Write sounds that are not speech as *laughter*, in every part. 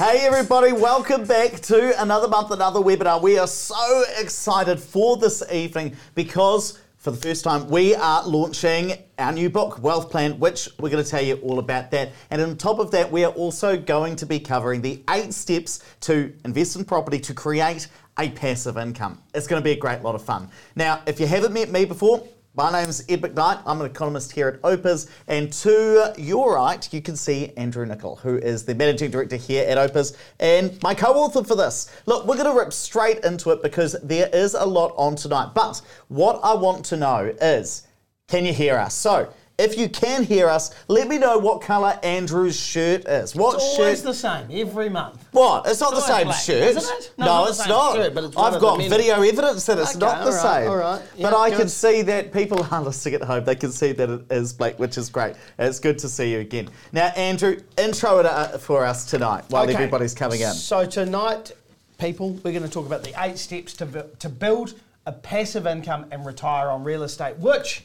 Hey everybody, welcome back to another month, another webinar. We are so excited for this evening because for the first time we are launching our new book, Wealth Plan, which we're going to tell you all about that. And on top of that, we are also going to be covering the eight steps to invest in property to create a passive income. It's going to be a great lot of fun. Now, if you haven't met me before, my name's Ed McKnight. I'm an economist here at Opes, and to your right, you can see Andrew Nicol, who is the managing director here at Opes, and my co-author for this. Look, we're going to rip straight into it because there is a lot on tonight. But what I want to know is, can you hear us? So if you can hear us, let me know what colour Andrew's shirt is. What It's always shirt? the same every month. What? It's not the same black, shirt. isn't it? No, No, not it's not. shirt, it's I've got video evidence that it's Okay, not the right, same. all right. but I can see that people are listening at home. They can see that it is black, which is great. It's good to see you again. Now, Andrew, intro it uh, for us tonight while Okay. everybody's coming in. So tonight, people, we're going to talk about the eight steps to, to build a passive income and retire on real estate, which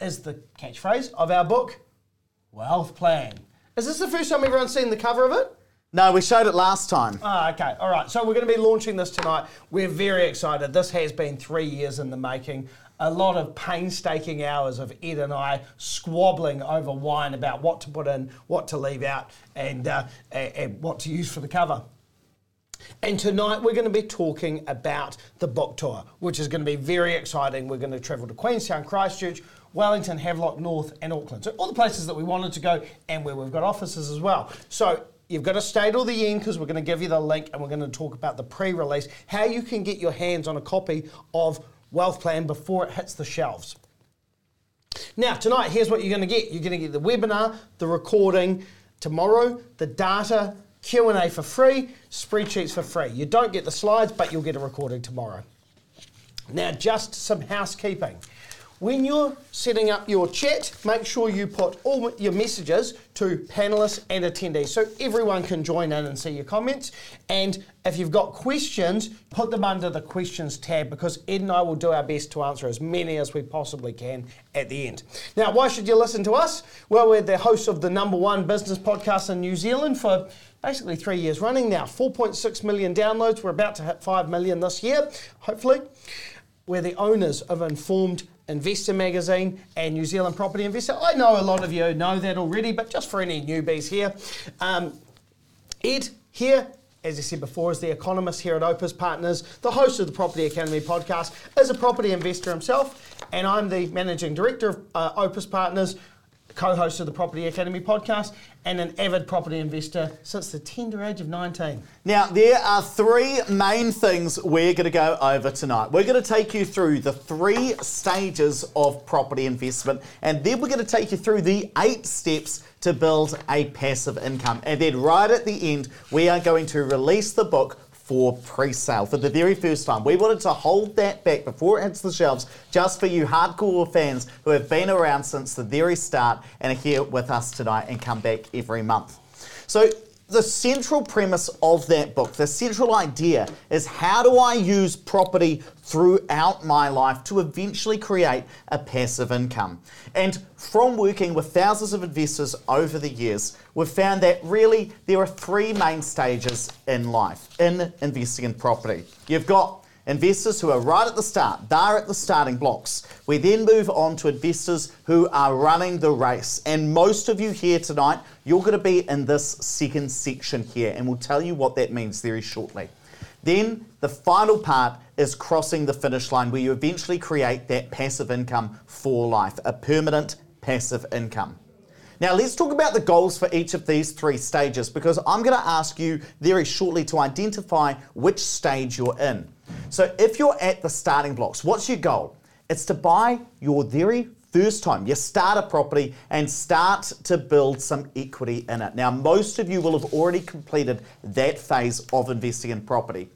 is the catchphrase of our book, Wealth Plan. Is this the first time everyone's seen the cover of it? No, we showed it last time. Ah, okay. All right. So we're going to be launching this tonight. We're very excited. This has been three years in the making. A lot of painstaking hours of Ed and I squabbling over wine about what to put in, what to leave out, and, uh, and, and what to use for the cover. And tonight we're going to be talking about the book tour, which is going to be very exciting. We're going to travel to Queenstown, Christchurch, Wellington, Havelock North, and Auckland. So all the places that we wanted to go and where we've got offices as well. So you've got to stay till the end because we're going to give you the link and we're going to talk about the pre-release, how you can get your hands on a copy of Wealth Plan before it hits the shelves. Now, tonight, here's what you're going to get. You're going to get the webinar, the recording, tomorrow, the data, Q&A for free, spreadsheets for free. You don't get the slides, but you'll get a recording tomorrow. Now, just some housekeeping. When you're setting up your chat, make sure you put all your messages to panelists and attendees so everyone can join in and see your comments. And if you've got questions, put them under the questions tab because Ed and I will do our best to answer as many as we possibly can at the end. Now, why should you listen to us? Well, we're the hosts of the number one business podcast in New Zealand for basically three years running now. 4.6 million downloads. We're about to hit 5 million this year, hopefully. We're the owners of Informed Investor Magazine and New Zealand Property Investor. I know a lot of you know that already, but just for any newbies here, um, Ed here, as I said before, is the economist here at Opes Partners, the host of the Property Academy podcast, is a property investor himself, and I'm the managing director of uh, Opes Partners, co-host of the Property Academy podcast, and an avid property investor since the tender age of 19. Now, there are three main things we're going to go over tonight. We're going to take you through the three stages of property investment, and then we're going to take you through the eight steps to build a passive income. And then, right at the end, we are going to release the book for pre-sale for the very first time. We wanted to hold that back before it hits the shelves just for you hardcore fans who have been around since the very start and are here with us tonight and come back every month. So the central premise of that book, the central idea is how do I use property throughout my life to eventually create a passive income? And from working with thousands of investors over the years, we've found that really there are three main stages in life in investing in property. You've got Investors who are right at the start, they're at the starting blocks. We then move on to investors who are running the race. And most of you here tonight, you're going to be in this second section here, and we'll tell you what that means very shortly. Then the final part is crossing the finish line where you eventually create that passive income for life, a permanent passive income. Now, let's talk about the goals for each of these three stages because I'm going to ask you very shortly to identify which stage you're in. So, if you're at the starting blocks, what's your goal? It's to buy your very first home, your starter property, and start to build some equity in it. Now, most of you will have already completed that phase of investing in property.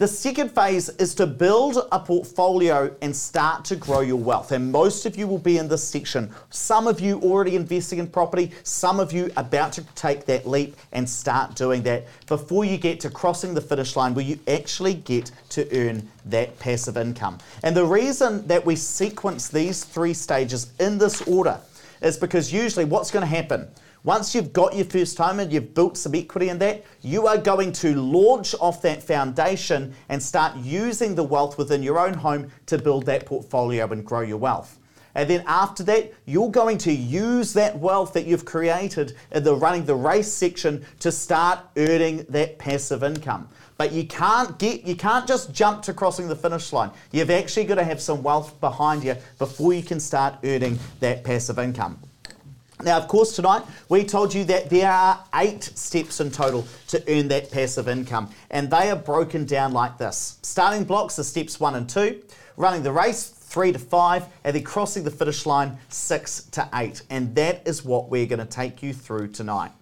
The second phase is to build a portfolio and start to grow your wealth. And most of you will be in this section. Some of you already investing in property, some of you about to take that leap and start doing that before you get to crossing the finish line where you actually get to earn that passive income. And the reason that we sequence these three stages in this order is because usually what's going to happen? Once you've got your first home and you've built some equity in that, you are going to launch off that foundation and start using the wealth within your own home to build that portfolio and grow your wealth. And then after that, you're going to use that wealth that you've created in the running the race section to start earning that passive income. But you can't get you can't just jump to crossing the finish line. You've actually got to have some wealth behind you before you can start earning that passive income. Now, of course, tonight we told you that there are eight steps in total to earn that passive income, and they are broken down like this. Starting blocks are steps one and two, running the race, three to five, and then crossing the finish line, six to eight. And that is what we're going to take you through tonight.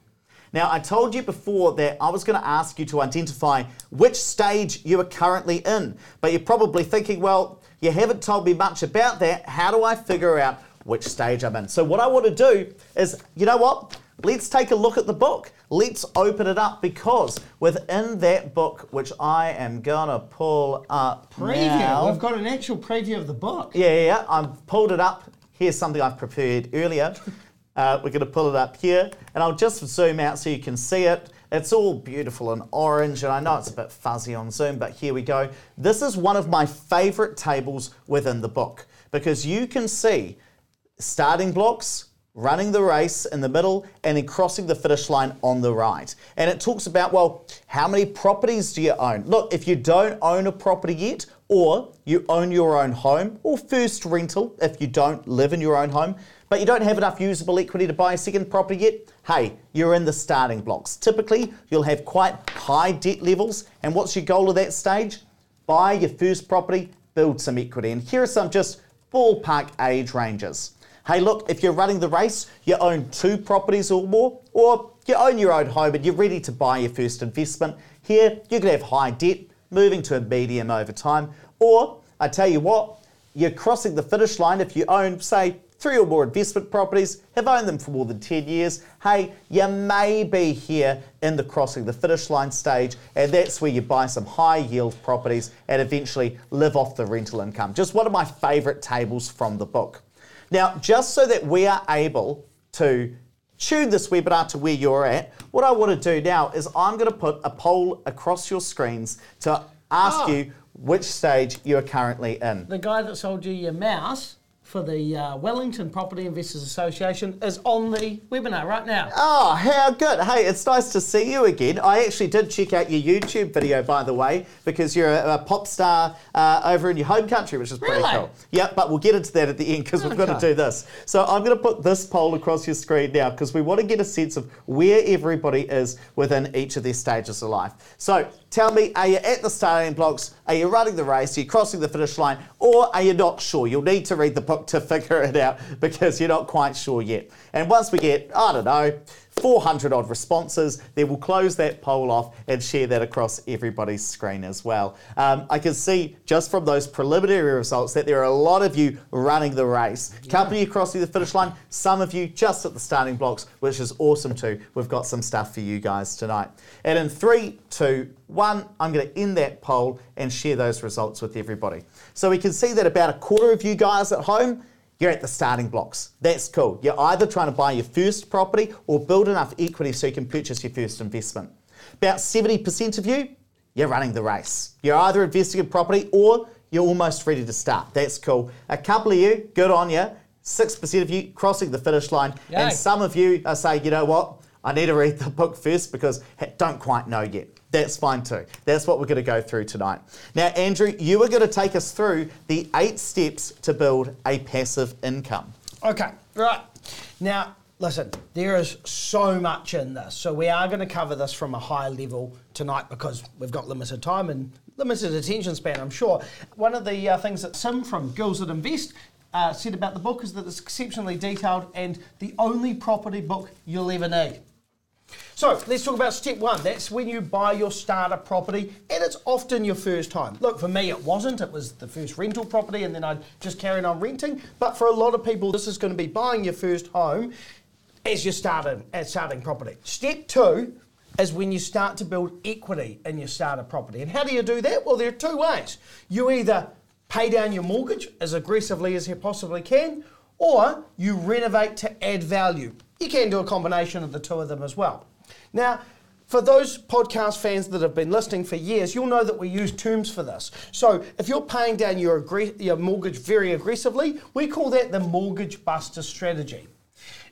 Now, I told you before that I was going to ask you to identify which stage you are currently in, but you're probably thinking, well, you haven't told me much about that. How do I figure out which stage I'm in? So, what I want to do is, you know what? Let's take a look at the book. Let's open it up because within that book, which I am gonna pull up Preview. now, We've got an actual preview of the book. yeah, yeah, yeah. I've pulled it up. Here's something I've prepared earlier. *laughs* Uh, we're going to pull it up here, and I'll just zoom out so you can see it. It's all beautiful and orange, and I know it's a bit fuzzy on Zoom, but here we go. This is one of my favorite tables within the book because you can see starting blocks, running the race in the middle, and then crossing the finish line on the right. And it talks about, well, how many properties do you own? Look, if you don't own a property yet, or you own your own home, or first rental if you don't live in your own home, but you don't have enough usable equity to buy a second property yet, hey, you're in the starting blocks. Typically, you'll have quite high debt levels, and what's your goal at that stage? Buy your first property, build some equity. And here are some just ballpark age ranges. Hey, look, if you're running the race, you own two properties or more, or you own your own home and you're ready to buy your first investment, here you could have high debt, moving to a medium over time, or I tell you what, you're crossing the finish line if you own, say, three or more investment properties, have owned them for more than 10 years, hey, you may be here in the crossing the finish line stage, and that's where you buy some high yield properties and eventually live off the rental income. Just one of my favourite tables from the book. Now, just so that we are able to tune this webinar to where you're at, what I want to do now is I'm going to put a poll across your screens to ask Ah. you which stage you're currently in. The guy that sold you your mouse for the uh, Wellington Property Investors Association is on the webinar right now. Oh, how good. Hey, it's nice to see you again. I actually did check out your YouTube video, by the way, because you're a, a pop star uh, over in your home country, which is pretty Really? cool. Yep, but we'll get into that at the end because we've got to do this. So I'm going to put this poll across your screen now because we want to get a sense of where everybody is within each of their stages of life. So tell me, are you at the starting blocks? Are you running the race? Are you crossing the finish line? Or are you not sure? You'll need to read the book to *laughs* figure it out because you're not quite sure yet. And once we get, I don't know, 400 odd responses, then we'll close that poll off and share that across everybody's screen as well. Um, I can see just from those preliminary results that there are a lot of you running the race. Of you crossing the finish line, some of you just at the starting blocks, which is awesome too. We've got some stuff for you guys tonight. And in three, two, one, I'm going to end that poll and share those results with everybody. So we can see that about a quarter of you guys at home you're at the starting blocks. That's cool. You're either trying to buy your first property or build enough equity so you can purchase your first investment. About 70% of you, you're running the race. You're either investing in property or you're almost ready to start. That's cool. A couple of you, good on you. 6% of you crossing the finish line. Yay. And some of you are saying, you know what? I need to read the book first because hey, don't quite know yet. That's fine too. That's what we're going to go through tonight. Now, Andrew, you are going to take us through the eight steps to build a passive income. Okay, right. Now, listen, there is so much in this. So we are going to cover this from a high level tonight because we've got limited time and limited attention span, I'm sure. One of the uh, things that Sim from Girls That Invest uh, said about the book is that it's exceptionally detailed and the only property book you'll ever need. So let's talk about step one. That's when you buy your starter property, and it's often your first home. Look, for me, it wasn't. It was the first rental property, and then I just carried on renting. But for a lot of people, this is going to be buying your first home as your starting, as starting property. Step two is when you start to build equity in your starter property. And how do you do that? Well, there are two ways. You either pay down your mortgage as aggressively as you possibly can, or you renovate to add value. You can do a combination of the two of them as well. Now, for those podcast fans that have been listening for years, you'll know that we use terms for this. So if you're paying down your, aggre- your mortgage very aggressively, we call that the mortgage buster strategy.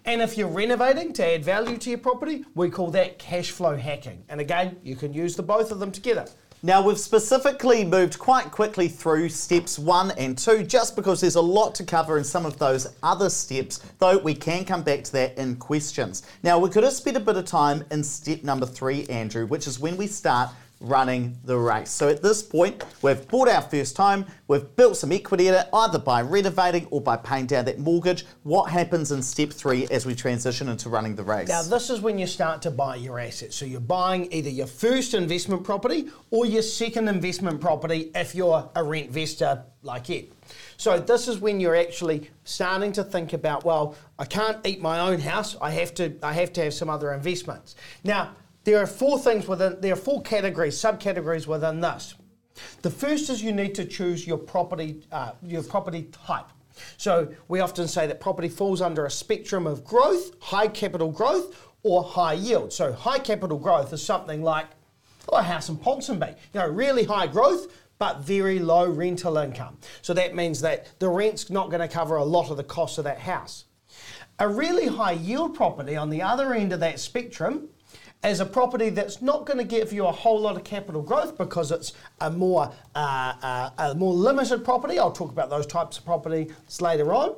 And if you're renovating to add value to your property, we call that cash flow hacking. And again, you can use the both of them together. Now, we've specifically moved quite quickly through steps one and two just because there's a lot to cover in some of those other steps, though we can come back to that in questions. Now, we could have spent a bit of time in step number three, Andrew, which is when we start running the race. So at this point, we've bought our first home, we've built some equity in it, either by renovating or by paying down that mortgage. What happens in step three as we transition into running the race? Now, this is when you start to buy your assets. So you're buying either your first investment property or your second investment property if you're a rent investor like it. So this is when you're actually starting to think about, well, I can't eat my own house. I have to I have to have some other investments. Now, there are four things within, there are four categories, subcategories within this. The first is you need to choose your property, uh, your property type. So we often say that property falls under a spectrum of growth, high capital growth, or high yield. So high capital growth is something like oh, a house in Ponsonby, you know, really high growth, but very low rental income. So that means that the rent's not going to cover a lot of the cost of that house. A really high yield property on the other end of that spectrum as a property that's not going to give you a whole lot of capital growth because it's a more uh, uh, a more limited property. I'll talk about those types of properties later on.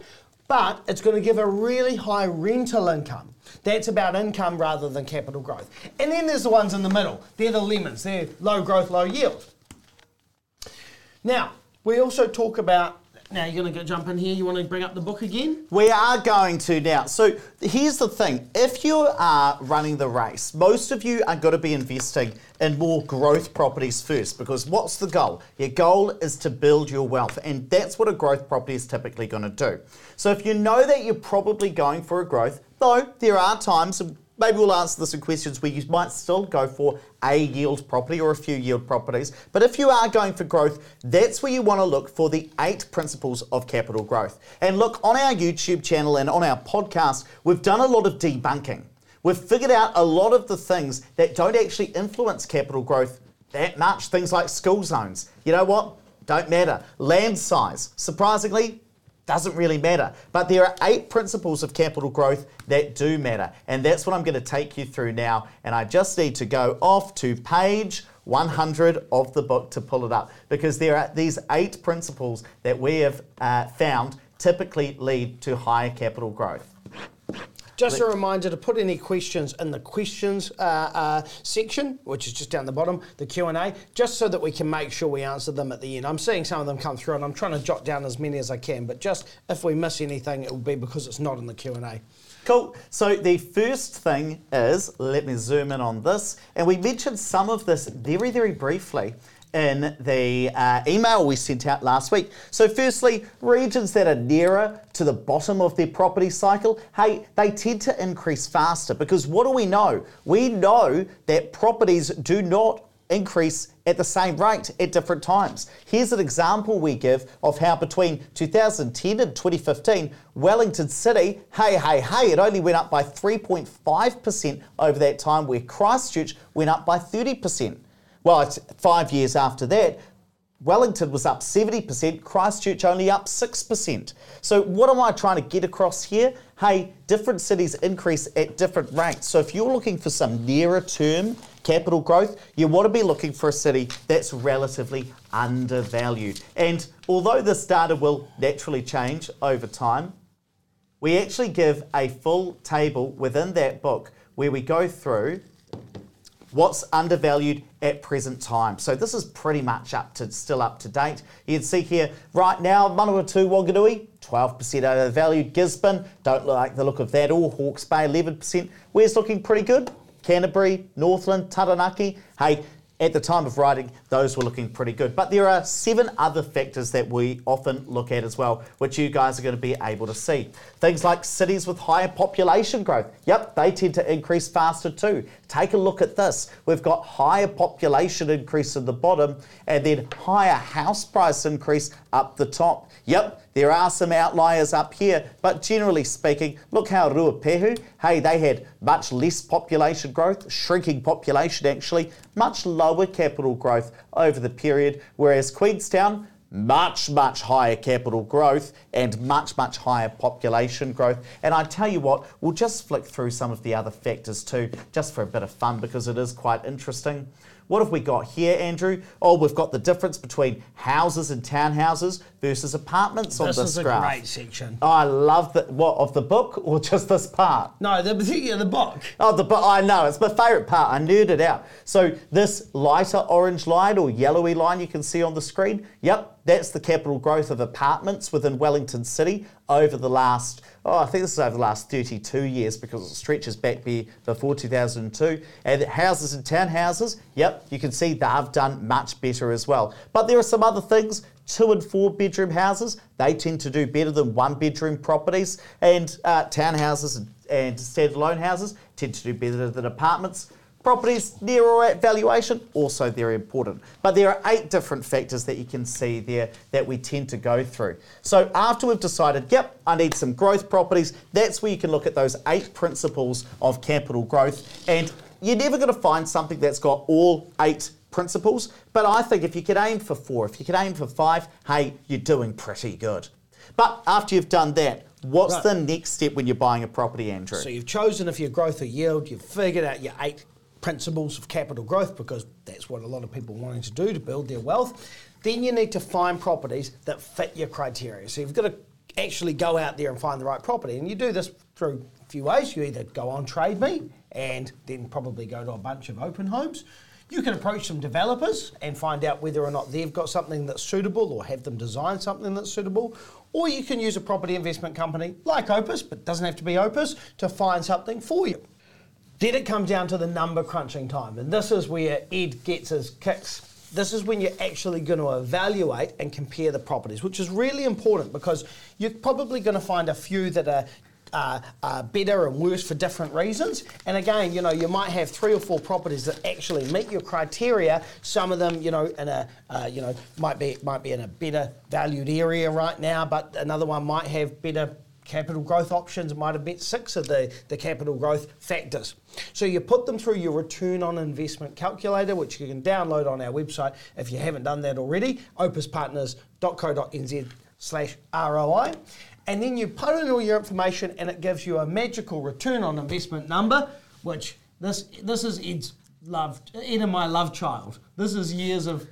But it's going to give a really high rental income. That's about income rather than capital growth. And then there's the ones in the middle. They're the lemons. They're low growth, low yield. Now, we also talk about now you're going to jump in here. You want to bring up the book again? We are going to now. So here's the thing: if you are running the race, most of you are going to be investing in more growth properties first, because what's the goal? Your goal is to build your wealth, and that's what a growth property is typically going to do. So if you know that you're probably going for a growth, though there are times maybe we'll answer this in questions where you might still go for a yield property or a few yield properties. But if you are going for growth, that's where you want to look for the eight principles of capital growth. And look, on our YouTube channel and on our podcast, we've done a lot of debunking. We've figured out a lot of the things that don't actually influence capital growth that much. Things like school zones. You know what? Don't matter. Land size. Surprisingly, doesn't really matter. But there are eight principles of capital growth that do matter. And that's what I'm going to take you through now. And I just need to go off to page 100 of the book to pull it up because there are these eight principles that we have uh, found typically lead to higher capital growth. Just a reminder to put any questions in the questions uh, uh, section, which is just down the bottom, the Q and A, just so that we can make sure we answer them at the end. I'm seeing some of them come through, and I'm trying to jot down as many as I can. But just if we miss anything, it will be because it's not in the Q and A. Cool. So the first thing is, let me zoom in on this, and we mentioned some of this very, very briefly in the uh, email we sent out last week. So, firstly, regions that are nearer to the bottom of their property cycle, hey, they tend to increase faster because what do we know? We know that properties do not increase at the same rate at different times. Here's an example we give of how between 2010 and 2015, Wellington City, hey, hey, hey, it only went up by 3.5% over that time, where Christchurch went up by 30%. Well, it's five years after that, Wellington was up 70%, Christchurch only up 6%. So, what am I trying to get across here? Hey, different cities increase at different rates. So, if you're looking for some nearer term capital growth, you want to be looking for a city that's relatively undervalued. And although this data will naturally change over time, we actually give a full table within that book where we go through what's undervalued at present time. So this is pretty much up to still up to date. You'd see here right now Manawatu Wanganui 12% overvalued. Gisborne don't like the look of that. All Hawke's Bay 11%. Where's looking pretty good? Canterbury, Northland, Taranaki. Hey, at the time of writing, those were looking pretty good. But there are seven other factors that we often look at as well, which you guys are going to be able to see. Things like cities with higher population growth. Yep, they tend to increase faster too. Take a look at this. We've got higher population increase at the bottom and then higher house price increase up the top. Yep, There are some outliers up here, but generally speaking, look how Ruapehu, hey, they had much less population growth, shrinking population actually, much lower capital growth over the period, whereas Queenstown, much, much higher capital growth and much, much higher population growth. And I tell you what, we'll just flick through some of the other factors too, just for a bit of fun because it is quite interesting. What have we got here, Andrew? Oh, we've got the difference between houses and townhouses versus apartments on This graph. this is a great section. I love that. What of the book or just this part? No, the particular the book. Oh, the book. I know it's my favourite part. I nerded out. So this lighter orange line or yellowy line you can see on the screen. Yep, that's the capital growth of apartments within Wellington City over the last. Oh, I think this is over the last 32 years because it stretches back before 2002. And houses and townhouses. Yep, you can see they've done much better as well. But there are some other things two and four bedroom houses, they tend to do better than one bedroom properties, and uh, townhouses and, and standalone houses tend to do better than apartments. Properties near or at valuation, also very important. But there are eight different factors that you can see there that we tend to go through. So after we've decided, yep, I need some growth properties, that's where you can look at those eight principles of capital growth. And you're never going to find something that's got all eight principles, but I think if you could aim for four, if you could aim for five, hey, you're doing pretty good. But after you've done that, what's Right. the next step when you're buying a property, Andrew? So you've chosen if your growth or yield, you've figured out your eight principles of capital growth because that's what a lot of people are wanting to do to build their wealth. Then you need to find properties that fit your criteria. So you've got to actually go out there and find the right property. And you do this through a few ways. You either go on Trade Me and then probably go to a bunch of open homes. You can approach some developers and find out whether or not they've got something that's suitable or have them design something that's suitable. Or you can use a property investment company like Opes, but doesn't have to be Opes, to find something for you. Then it comes down to the number crunching time, and this is where Ed gets his kicks. This is when you're actually going to evaluate and compare the properties, which is really important because you're probably going to find a few that are uh, uh, better and worse for different reasons. And again, you know, you might have three or four properties that actually meet your criteria. Some of them, you know, in a, uh, you know, might be might be in a better valued area right now, but another one might have better capital growth options might have met six of the, the capital growth factors. So you put them through your return on investment calculator, which you can download on our website if you haven't done that already, opespartners.co.nz slash ROI. And then you put in all your information and it gives you a magical return on investment number, which this this is Ed's love, Ed and my love child. This is years of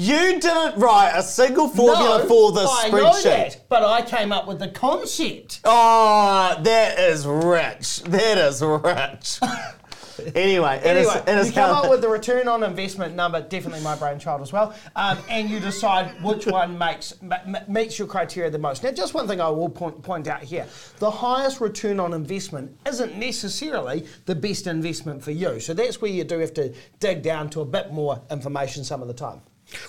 You didn't write a single formula No, for this I spreadsheet. know that, but I came up with the concept. Oh, that is rich. That is rich. *laughs* anyway, it is- Anyway, it is you come up with the return on investment number, definitely my brainchild as well, um, and you decide which one makes ma- ma- meets your criteria the most. Now, just one thing I will point, point out here: the highest return on investment isn't necessarily the best investment for you. So that's where you do have to dig down to a bit more information some of the time.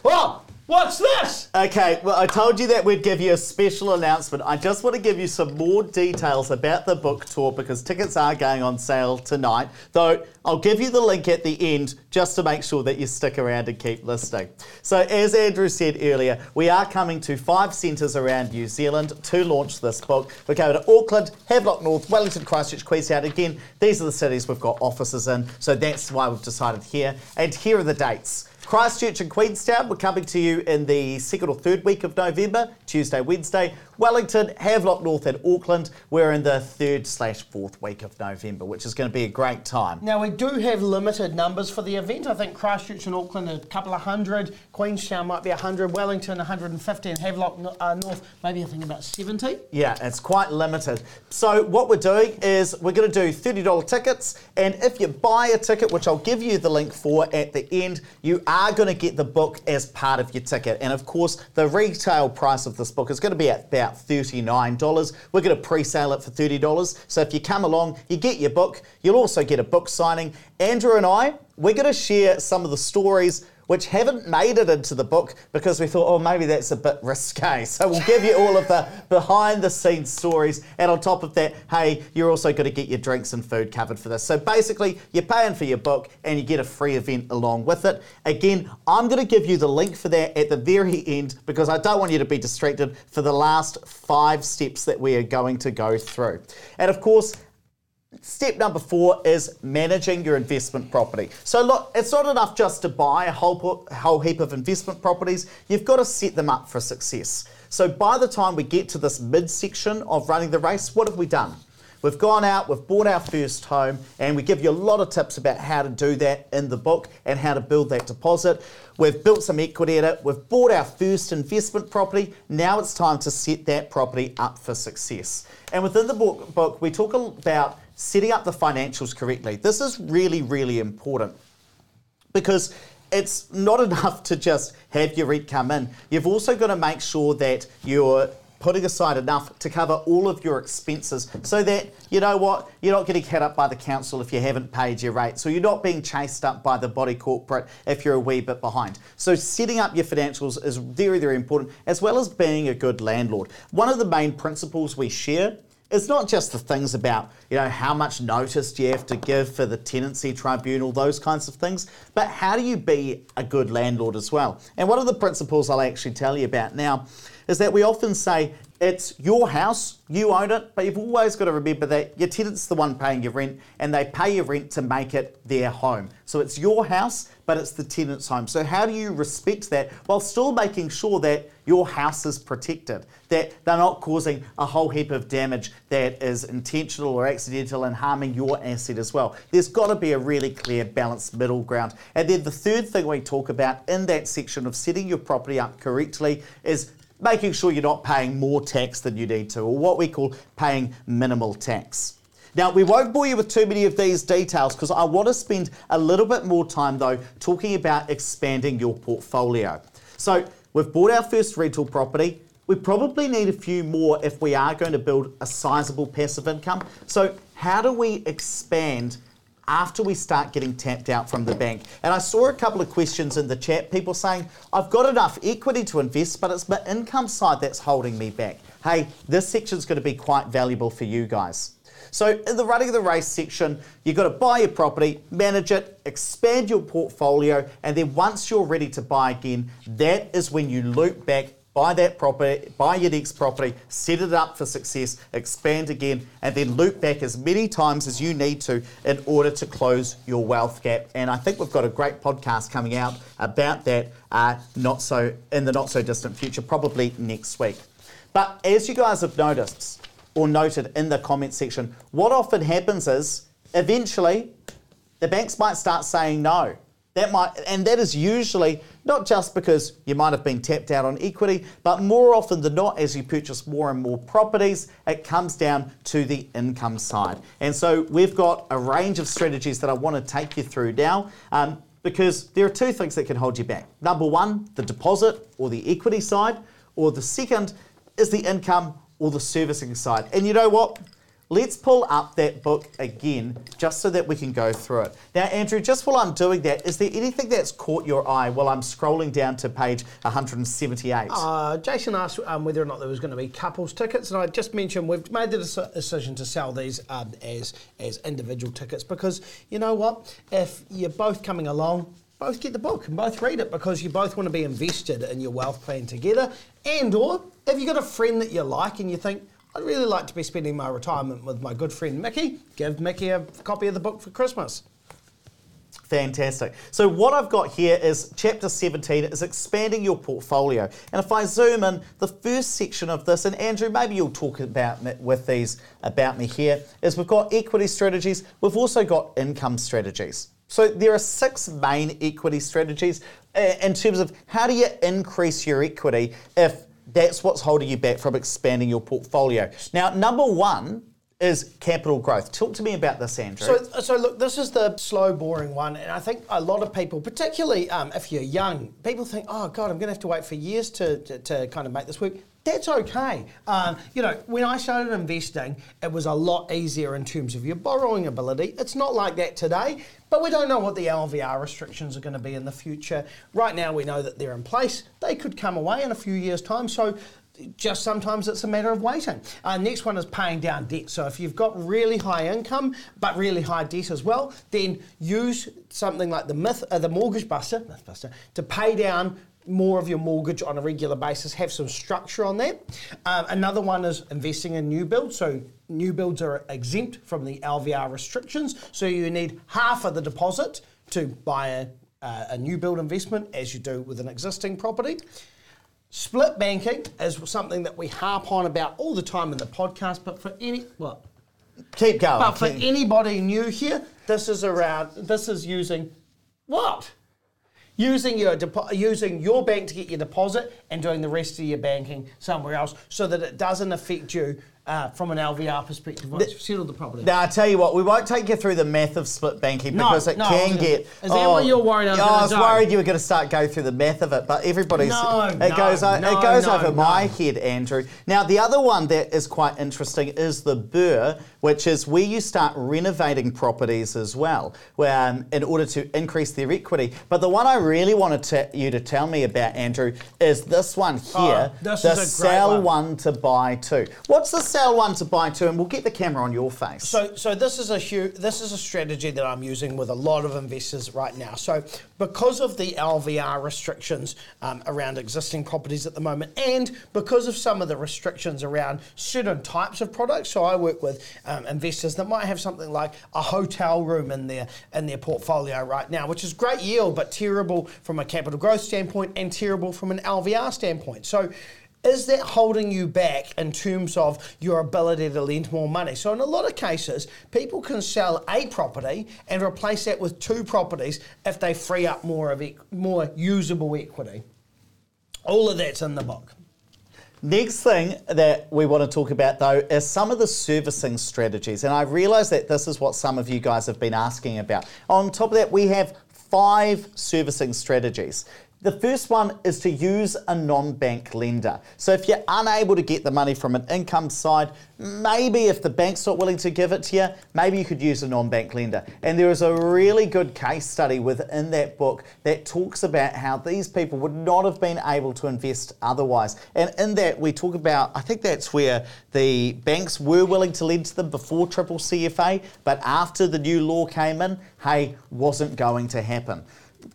Well, what's this? Okay, well, I told you that we'd give you a special announcement. I just want to give you some more details about the book tour because tickets are going on sale tonight. Though I'll give you the link at the end just to make sure that you stick around and keep listening. So, as Andrew said earlier, we are coming to five centres around New Zealand to launch this book. We're going to Auckland, Havelock North, Wellington, Christchurch, Queenstown. Again, these are the cities we've got offices in, so that's why we've decided here. And here are the dates. Christchurch and Queenstown, we're coming to you in the second or third week of November, Tuesday, Wednesday. Wellington, Havelock North, and Auckland, we're in the third slash fourth week of November, which is going to be a great time. Now, we do have limited numbers for the event. I think Christchurch and Auckland are a couple of hundred, Queenstown might be 100, Wellington 150, and Havelock uh, North maybe I think about 70. Yeah, it's quite limited. So what we're doing is we're going to do $30 tickets, and if you buy a ticket, which I'll give you the link for at the end, you are going to get the book as part of your ticket. And of course, the retail price of this book is going to be at about $39. We're going to pre-sale it for $30. So if you come along, you get your book. You'll also get a book signing. Andrew and I, we're going to share some of the stories which haven't made it into the book because we thought, oh, maybe that's a bit risque. *laughs* So we'll give you all of the behind the scenes stories. And on top of that, hey, you're also going to get your drinks and food covered for this. So basically, you're paying for your book and you get a free event along with it. Again, I'm going to give you the link for that at the very end because I don't want you to be distracted for the last five steps that we are going to go through. And of course, Step number four is managing your investment property. So look, it's not enough just to buy a whole, whole heap of investment properties. You've got to set them up for success. So by the time we get to this midsection of running the race, what have we done? We've gone out, we've bought our first home, and we give you a lot of tips about how to do that in the book and how to build that deposit. We've built some equity in it, we've bought our first investment property. Now it's time to set that property up for success. And within the book, book we talk about setting up the financials correctly. This is really, really important because it's not *laughs* enough to just have your rent come in. You've also got to make sure that you're putting aside enough to cover all of your expenses so that, you know what, you're not getting cut up by the council if you haven't paid your rate. So you're not being chased up by the body corporate if you're a wee bit behind. So setting up your financials is very, very important, as well as being a good landlord. One of the main principles we share it's not just the things about, you know, how much notice do you have to give for the tenancy tribunal, those kinds of things, but how do you be a good landlord as well? And one of the principles I'll actually tell you about now is that we often say it's your house, you own it, but you've always got to remember that your tenant's the one paying your rent and they pay your rent to make it their home. So it's your house, but it's the tenant's home. So how do you respect that while still making sure that your house is protected, that they're not causing a whole heap of damage that is intentional or accidental and harming your asset as well? There's got to be a really clear balanced middle ground. And then the third thing we talk about in that section of setting your property up correctly is making sure you're not paying more tax than you need to, or what we call paying minimal tax. Now, we won't bore you with too many of these details because I want to spend a little bit more time, though, talking about expanding your portfolio. So, we've bought our first rental property. We probably need a few more if we are going to build a sizable passive income. So, how do we expand after we start getting tapped out from the bank. And I saw a couple of questions in the chat, people saying, I've got enough equity to invest, but it's my income side that's holding me back. Hey, this section is going to be quite valuable for you guys. So, in the running of the race section, you've got to buy your property, manage it, expand your portfolio, and then once you're ready to buy again, that is when you loop back buy that property, buy your next property, set it up for success, expand again, and then loop back as many times as you need to in order to close your wealth gap. And I think we've got a great podcast coming out about that uh, not so in the not so distant future, probably next week. But as you guys have noticed or noted in the comment section, what often happens is eventually the banks might start saying no. That might, and that is usually not just because you might have been tapped out on equity, but more often than not, as you purchase more and more properties, it comes down to the income side. And so we've got a range of strategies that I want to take you through now. Um, because there are two things that can hold you back. Number one, the deposit or the equity side, or the second is the income or the servicing side. And you know what? Let's pull up that book again just so that we can go through it. Now, Andrew, just while I'm doing that, is there anything that's caught your eye while I'm scrolling down to page 178? Uh, Jason asked um, whether or not there was going to be couples tickets, and I just mentioned we've made the decision to sell these um, as, as individual tickets because you know what? If you're both coming along, both get the book and both read it because you both want to be invested in your wealth plan together and or if you've got a friend that you like and you think I'd really like to be spending my retirement with my good friend Mickey. Give Mickey a copy of the book for Christmas. Fantastic. So what I've got here is chapter 17 is expanding your portfolio. And if I zoom in, the first section of this, and Andrew, maybe you'll talk about me, with these about me here, is we've got equity strategies. We've also got income strategies. So there are six main equity strategies uh, in terms of how do you increase your equity if that's what's holding you back from expanding your portfolio. Now, number one is capital growth. Talk to me about this, Andrew. So, so look, this is the slow, boring one, and I think a lot of people, particularly um, if you're young, people think, "Oh God, I'm going to have to wait for years to, to, to kind of make this work." That's okay. Um, you know, when I started investing, it was a lot easier in terms of your borrowing ability. It's not like that today, but we don't know what the LVR restrictions are going to be in the future. Right now, we know that they're in place. They could come away in a few years' time. So just sometimes it's a matter of waiting. Uh, next one is paying down debt. So if you've got really high income but really high debt as well, then use something like the myth, uh, the mortgage buster, Mythbuster, to pay down more of your mortgage on a regular basis, have some structure on that. Um, another one is investing in new builds. So new builds are exempt from the LVR restrictions. So you need half of the deposit to buy a, uh, a new build investment as you do with an existing property. Split banking is something that we harp on about all the time in the podcast, but for any what? Keep going. But for keep- anybody new here, this is around. This is using what? Using your depo- using your bank to get your deposit and doing the rest of your banking somewhere else, so that it doesn't affect you uh, from an LVR perspective once you've settled the property. Now I tell you what, we won't take you through the math of split banking No, because it no, can get. is that what you're worried I was yeah, I was worried you were going to start go through the math of it, but everybody's. No, it no, goes. no, it goes no, over no. my head, Andrew. Now the other one that is quite interesting is the BUR, which is where you start renovating properties as well, where, um, in order to increase their equity. But the one I really wanted to, you to tell me about, Andrew, is this one here. Oh, this the is a great sell one. one to buy two. What's the sell one to buy two? And we'll get the camera on your face. So, so this is a huge, this is a strategy that I'm using with a lot of investors right now. So, because of the LVR restrictions um, around existing properties at the moment, and because of some of the restrictions around certain types of products, so I work with um, investors that might have something like a hotel room in their in their portfolio right now, which is great yield but terrible from a capital growth standpoint and terrible from an LVR standpoint. So. Is that holding you back in terms of your ability to lend more money? So, in a lot of cases, people can sell a property and replace that with two properties if they free up more of e- more usable equity. All of that's in the book. Next thing that we want to talk about though is some of the servicing strategies. And I realise that this is what some of you guys have been asking about. On top of that, we have five servicing strategies. The first one is to use a non bank lender. So, if you're unable to get the money from an income side, maybe if the bank's not willing to give it to you, maybe you could use a non bank lender. And there is a really good case study within that book that talks about how these people would not have been able to invest otherwise. And in that, we talk about, I think that's where the banks were willing to lend to them before triple CFA, but after the new law came in, hey, wasn't going to happen.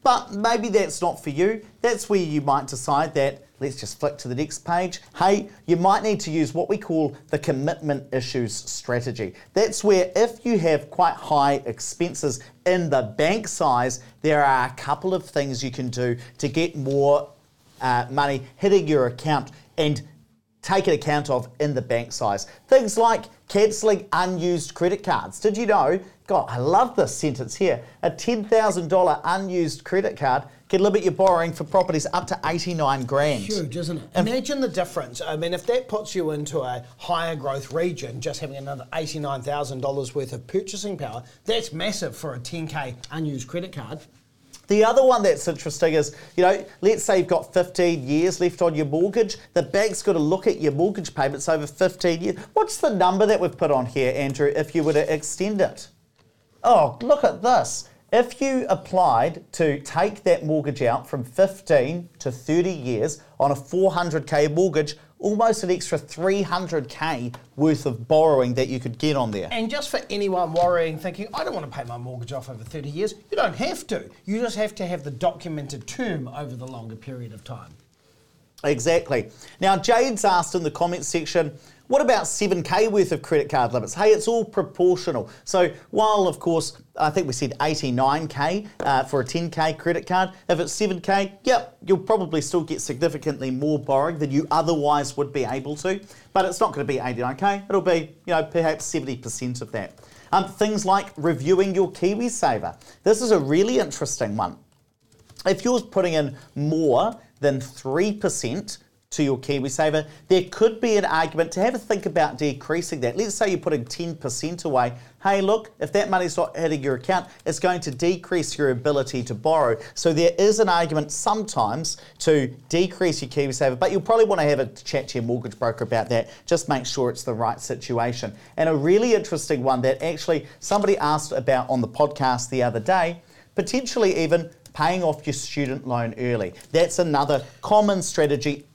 But maybe that's not for you. That's where you might decide that. Let's just flick to the next page. Hey, you might need to use what we call the commitment issues strategy. That's where, if you have quite high expenses in the bank size, there are a couple of things you can do to get more uh, money hitting your account and taken account of in the bank size. Things like cancelling unused credit cards. Did you know? God, I love this sentence here. A $10,000 unused credit card can limit your borrowing for properties up to 89 grand. Huge, isn't it? Imagine the difference. I mean, if that puts you into a higher growth region, just having another $89,000 worth of purchasing power, that's massive for a 10K unused credit card. The other one that's interesting is, you know, let's say you've got 15 years left on your mortgage. The bank's got to look at your mortgage payments over 15 years. What's the number that we've put on here, Andrew, if you were to extend it? Oh, look at this. If you applied to take that mortgage out from 15 to 30 years on a 400k mortgage, almost an extra 300k worth of borrowing that you could get on there. And just for anyone worrying, thinking, I don't want to pay my mortgage off over 30 years, you don't have to. You just have to have the documented term over the longer period of time. Exactly. Now, Jade's asked in the comments section, what about 7k worth of credit card limits? Hey, it's all proportional. So, while of course, I think we said 89k uh, for a 10k credit card, if it's 7k, yep, you'll probably still get significantly more borrowing than you otherwise would be able to. But it's not going to be 89k, it'll be, you know, perhaps 70% of that. Um, things like reviewing your KiwiSaver. This is a really interesting one. If you're putting in more than 3% to your KiwiSaver, there could be an argument to have a think about decreasing that. Let's say you're putting 10% away. Hey, look, if that money's not hitting your account, it's going to decrease your ability to borrow. So there is an argument sometimes to decrease your KiwiSaver, but you'll probably want to have a chat to your mortgage broker about that. Just make sure it's the right situation. And a really interesting one that actually somebody asked about on the podcast the other day, potentially even paying off your student loan early. That's another common strategy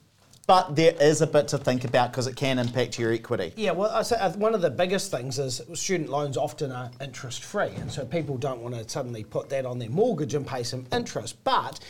but there is a bit to think about because it can impact your equity. Yeah, well, I say uh, one of the biggest things is student loans often are interest free, and so people don't want to suddenly put that on their mortgage and pay some interest. But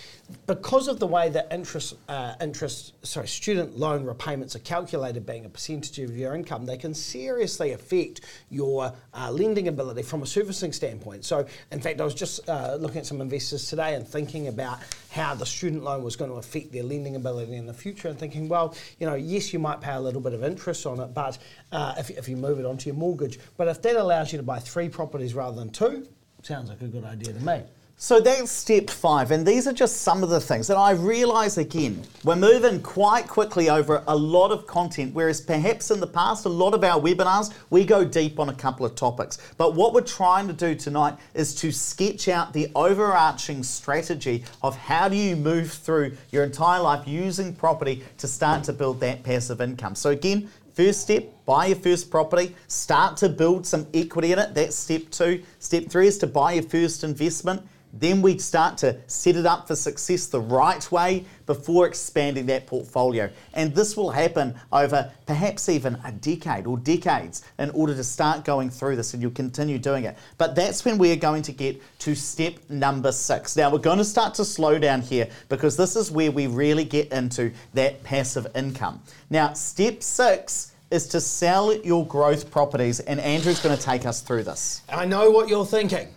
because of the way that interest, uh, interest, sorry, student loan repayments are calculated, being a percentage of your income, they can seriously affect your uh, lending ability from a servicing standpoint. So, in fact, I was just uh, looking at some investors today and thinking about how the student loan was going to affect their lending ability in the future, and thinking, well, you know, yes, you might pay a little bit of interest on it, but uh, if, if you move it onto your mortgage, but if that allows you to buy three properties rather than two, sounds like a good idea to me. So that's step five, and these are just some of the things. And I realise again, we're moving quite quickly over a lot of content, whereas perhaps in the past, a lot of our webinars, we go deep on a couple of topics. But what we're trying to do tonight is to sketch out the overarching strategy of how do you move through your entire life using property to start to build that passive income. So again, First step, buy your first property, start to build some equity in it. That's step two. Step three is to buy your first investment. Then we start to set it up for success the right way before expanding that portfolio. And this will happen over perhaps even a decade or decades in order to start going through this, and you'll continue doing it. But that's when we are going to get to step number six. Now, we're going to start to slow down here because this is where we really get into that passive income. Now, step six is to sell your growth properties, and Andrew's going to take us through this. I know what you're thinking.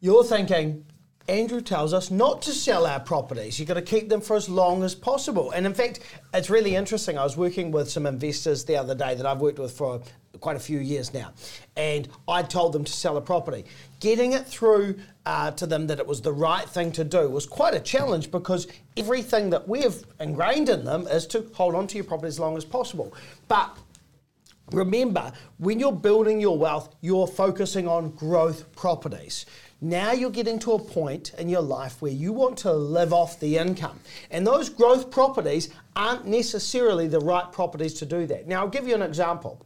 You're thinking, Andrew tells us not to sell our properties. You've got to keep them for as long as possible. And in fact, it's really interesting. I was working with some investors the other day that I've worked with for quite a few years now, and I told them to sell a property. Getting it through uh, to them that it was the right thing to do was quite a challenge because everything that we've ingrained in them is to hold on to your property as long as possible. But remember, when you're building your wealth, you're focusing on growth properties. Now you're getting to a point in your life where you want to live off the income. And those growth properties aren't necessarily the right properties to do that. Now, I'll give you an example.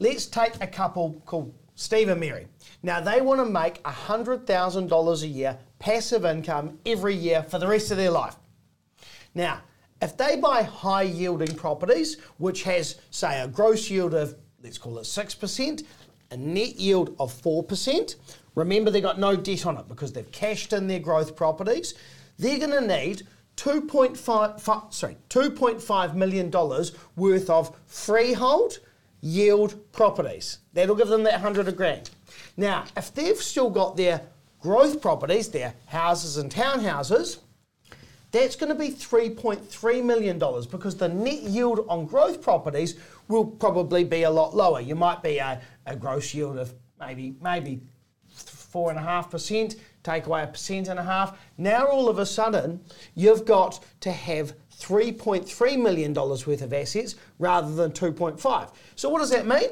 Let's take a couple called Steve and Mary. Now, they want to make $100,000 a year passive income every year for the rest of their life. Now, if they buy high yielding properties, which has, say, a gross yield of, let's call it 6%, a net yield of 4%, Remember, they've got no debt on it because they've cashed in their growth properties. They're going to need 2.5 sorry 2.5 million dollars worth of freehold yield properties. That'll give them that 100 grand. Now, if they've still got their growth properties, their houses and townhouses, that's going to be $3.3 million because the net yield on growth properties will probably be a lot lower. You might be a, a gross yield of maybe maybe four and a half percent, take away a percent and a half. Now all of a sudden, you've got to have $3.3 million worth of assets rather than 2.5. So what does that mean?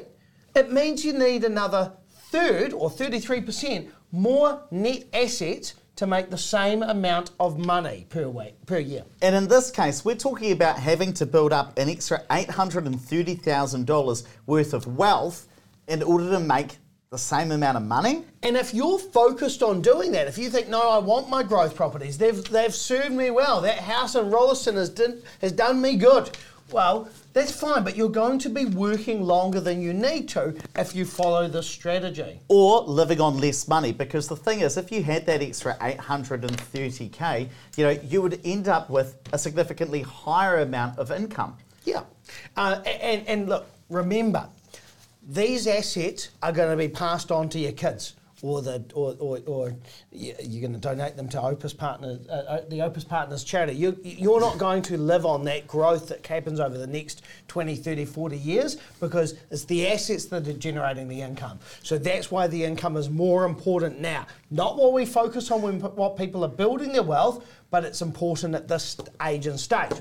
It means you need another third or 33% more net assets to make the same amount of money per week per year. And in this case, we're talking about having to build up an extra $830,000 worth of wealth in order to make the same amount of money. And if you're focused on doing that, if you think, no, I want my growth properties, they've, they've served me well, that house in Rolleston has, done, has done me good, well, that's fine, but you're going to be working longer than you need to if you follow this strategy. Or living on less money, because the thing is, if you had that extra 830k, you know, you would end up with a significantly higher amount of income. Yeah. Uh, and, and look, remember, these assets are going to be passed on to your kids. Or, the, or, or, or you're going to donate them to Opes Partners, uh, uh, the Opes Partners charity. You, you're not going to live on that growth that happens over the next 20, 30, 40 years because it's the assets that are generating the income. So that's why the income is more important now. Not what we focus on when what people are building their wealth, but it's important at this age and stage.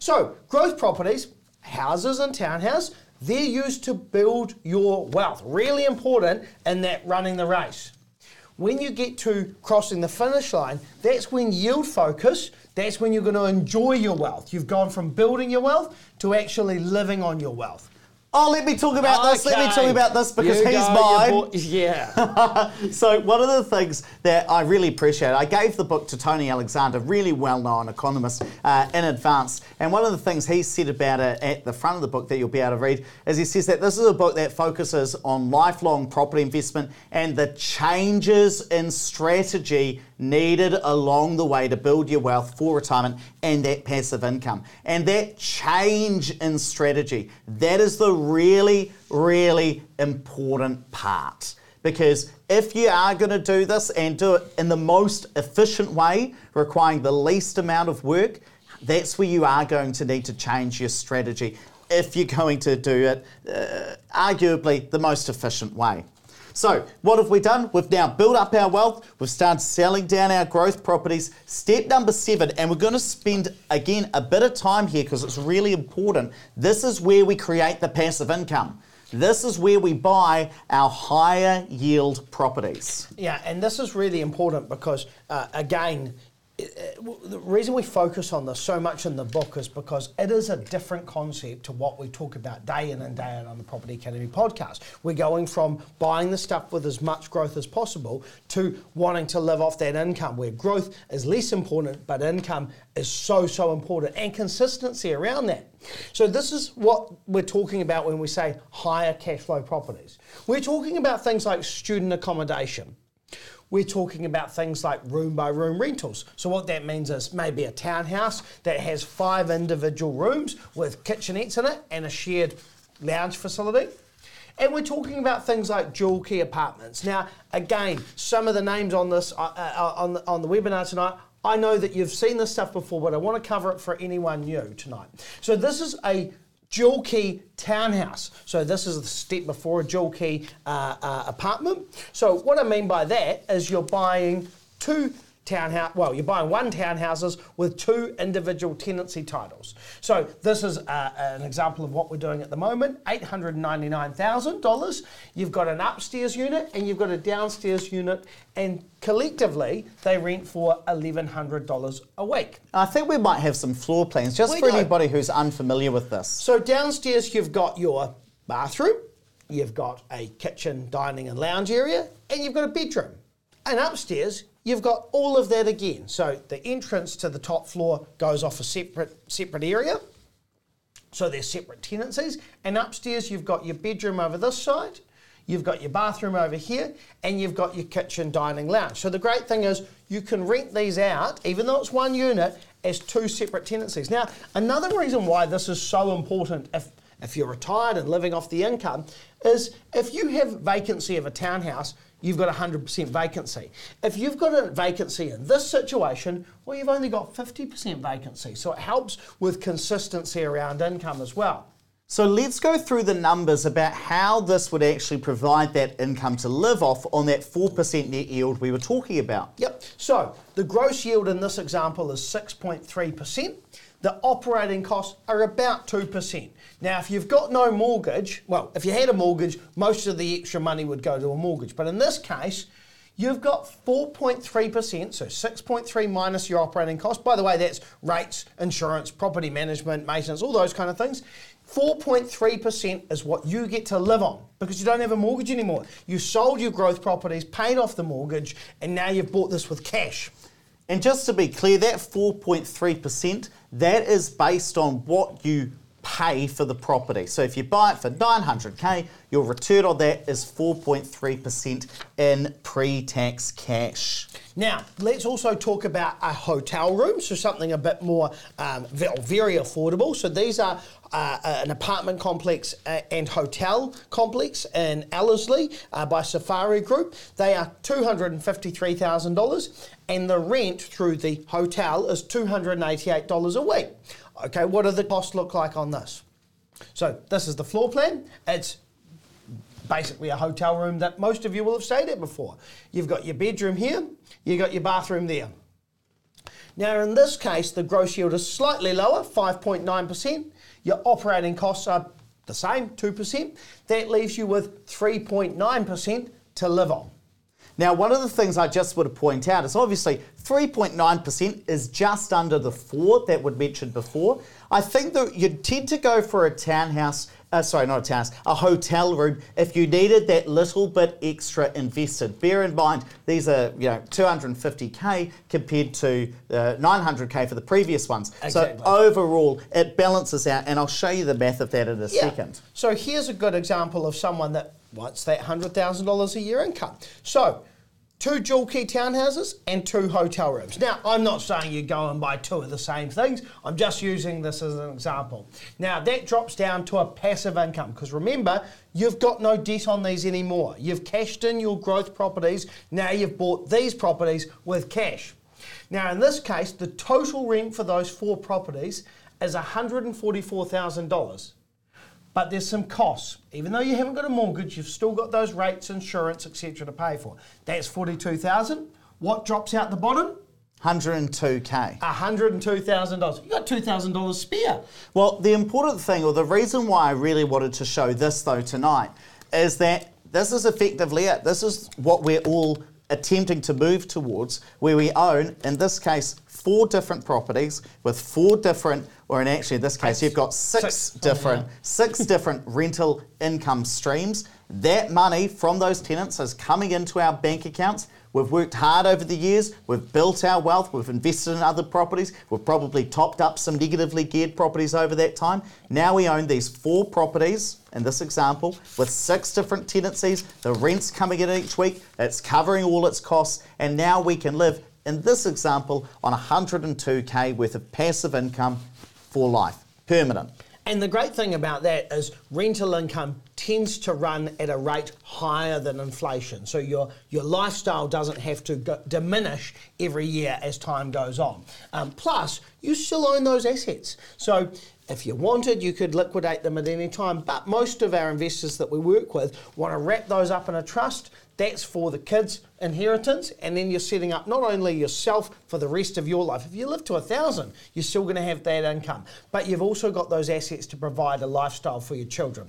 So, growth properties, houses and townhouse, they're used to build your wealth. Really important in that running the race. When you get to crossing the finish line, that's when yield focus, that's when you're going to enjoy your wealth. You've gone from building your wealth to actually living on your wealth. Oh, let me talk about this. Let me talk about this because You he's mine. boy- yeah. *laughs* so one of the things that I really appreciate, I gave the book to Tony Alexander, really well-known economist, uh, in advance. And one of the things he said about it at the front of the book that you'll be able to read is he says that this is a book that focuses on lifelong property investment and the changes in strategy needed along the way to build your wealth for retirement and that passive income. And that change in strategy, that is the really, really important part. Because if you are going to do this and do it in the most efficient way, requiring the least amount of work, that's where you are going to need to change your strategy if you're going to do it uh, arguably the most efficient way. So, what have we done? We've now built up our wealth, we've started selling down our growth properties. Step number seven, and we're going to spend again a bit of time here because it's really important. This is where we create the passive income. This is where we buy our higher yield properties. Yeah, and this is really important because, uh, again, the reason we focus on this so much in the book is because it is a different concept to what we talk about day in and day out on the Property Academy podcast. We're going from buying the stuff with as much growth as possible to wanting to live off that income, where growth is less important, but income is so, so important, and consistency around that. So, this is what we're talking about when we say higher cash flow properties. We're talking about things like student accommodation. We're talking about things like room by room rentals. So, what that means is maybe a townhouse that has five individual rooms with kitchenettes in it and a shared lounge facility. And we're talking about things like dual key apartments. Now, again, some of the names on this uh, uh, on the, on the webinar tonight. I know that you've seen this stuff before, but I want to cover it for anyone new tonight. So this is a dual key townhouse. So this is the step before a dual key uh, uh, apartment. So what I mean by that is you're buying two townhouse. Well, you're buying one townhouses with two individual tenancy titles. So this is uh, an example of what we're doing at the moment. Eight hundred ninety-nine thousand dollars. You've got an upstairs unit and you've got a downstairs unit, and collectively they rent for eleven hundred dollars a week. I think we might have some floor plans just We for anybody who's unfamiliar with this. So downstairs you've got your bathroom, you've got a kitchen, dining and lounge area, and you've got a bedroom. And upstairs you've got all of that again. So the entrance to the top floor goes off a separate separate area. So they're separate tenancies. And upstairs you've got your bedroom over this side, you've got your bathroom over here, and you've got your kitchen, dining, lounge. So the great thing is you can rent these out, even though it's one unit, as two separate tenancies. Now, another reason why this is so important if if you're retired and living off the income is if you have vacancy of a townhouse, you've got 100% vacancy. If you've got a vacancy in this situation, well, you've only got 50% vacancy. So it helps with consistency around income as well. So let's go through the numbers about how this would actually provide that income to live off on that 4% net yield we were talking about. Yep. So the gross yield in this example is 6.3%. The operating costs are about 2%. Now, if you've got no mortgage, well, if you had a mortgage, most of the extra money would go to a mortgage. But in this case, you've got 4.3%, so 6.3 minus your operating cost. By the way, that's rates, insurance, property management, maintenance, all those kind of things. 4.3% is what you get to live on because you don't have a mortgage anymore. You sold your growth properties, paid off the mortgage, and now you've bought this with cash. And just to be clear, that 4.3%, that is based on what you pay for the property. So if you buy it for 900k, your return on that is 4.3% in pre-tax cash. Now, let's also talk about a hotel room, so something a bit more um, very affordable. So these are uh, an apartment complex uh, and hotel complex in Ellerslie uh, by Safari Group. They are $253,000 and the rent through the hotel is $288 a week. Okay, what do the costs look like on this? So this is the floor plan. It's basically a hotel room that most of you will have stayed at before. You've got your bedroom here, you've got your bathroom there. Now, in this case, the gross yield is slightly lower, 5.9%. Your operating costs are the same, 2%. That leaves you with 3.9% to live on. Now, one of the things I just want to point out is obviously 3.9% is just under the four that we mentioned before. I think that you'd tend to go for a townhouse, uh, sorry, not a townhouse, a hotel room if you needed that little bit extra invested. Bear in mind, these are, you know, 250k compared to uh, 900k for the previous ones. Exactly. So overall, it balances out, and I'll show you the math of that in a Yeah. second. So here's a good example of someone that wants that $100,000 a year income. So, two dual key townhouses and two hotel rooms. Now, I'm not saying you go and buy two of the same things. I'm just using this as an example. Now, that drops down to a passive income because remember, you've got no debt on these anymore. You've cashed in your growth properties. Now you've bought these properties with cash. Now, in this case, the total rent for those four properties is $144,000. But there's some costs. Even though you haven't got a mortgage, you've still got those rates, insurance, etc. to pay for. That's 42,000. What drops out the bottom? 102k. $102,000. You got $2,000 spare. Well, the important thing, or the reason why I really wanted to show this though tonight, is that this is effectively it. This is what we're all attempting to move towards, where we own, in this case, four different properties with four different, or in actually in this case, you've got six, Six. Oh, different, six *laughs* different rental income streams. That money from those tenants is coming into our bank accounts. We've worked hard over the years. We've built our wealth. We've invested in other properties. We've probably topped up some negatively geared properties over that time. Now we own these four properties in this example with six different tenancies. The rent's coming in each week. It's covering all its costs. And now we can live, in this example, on 102k worth of passive income for life, permanent. And the great thing about that is rental income tends to run at a rate higher than inflation. So your, your lifestyle doesn't have to go, diminish every year as time goes on. Um, plus, you still own those assets. So if you wanted, you could liquidate them at any time. But most of our investors that we work with want to wrap those up in a trust. That's for the kids' inheritance, and then you're setting up not only yourself for the rest of your life. If you live to a thousand, you're still going to have that income, but you've also got those assets to provide a lifestyle for your children.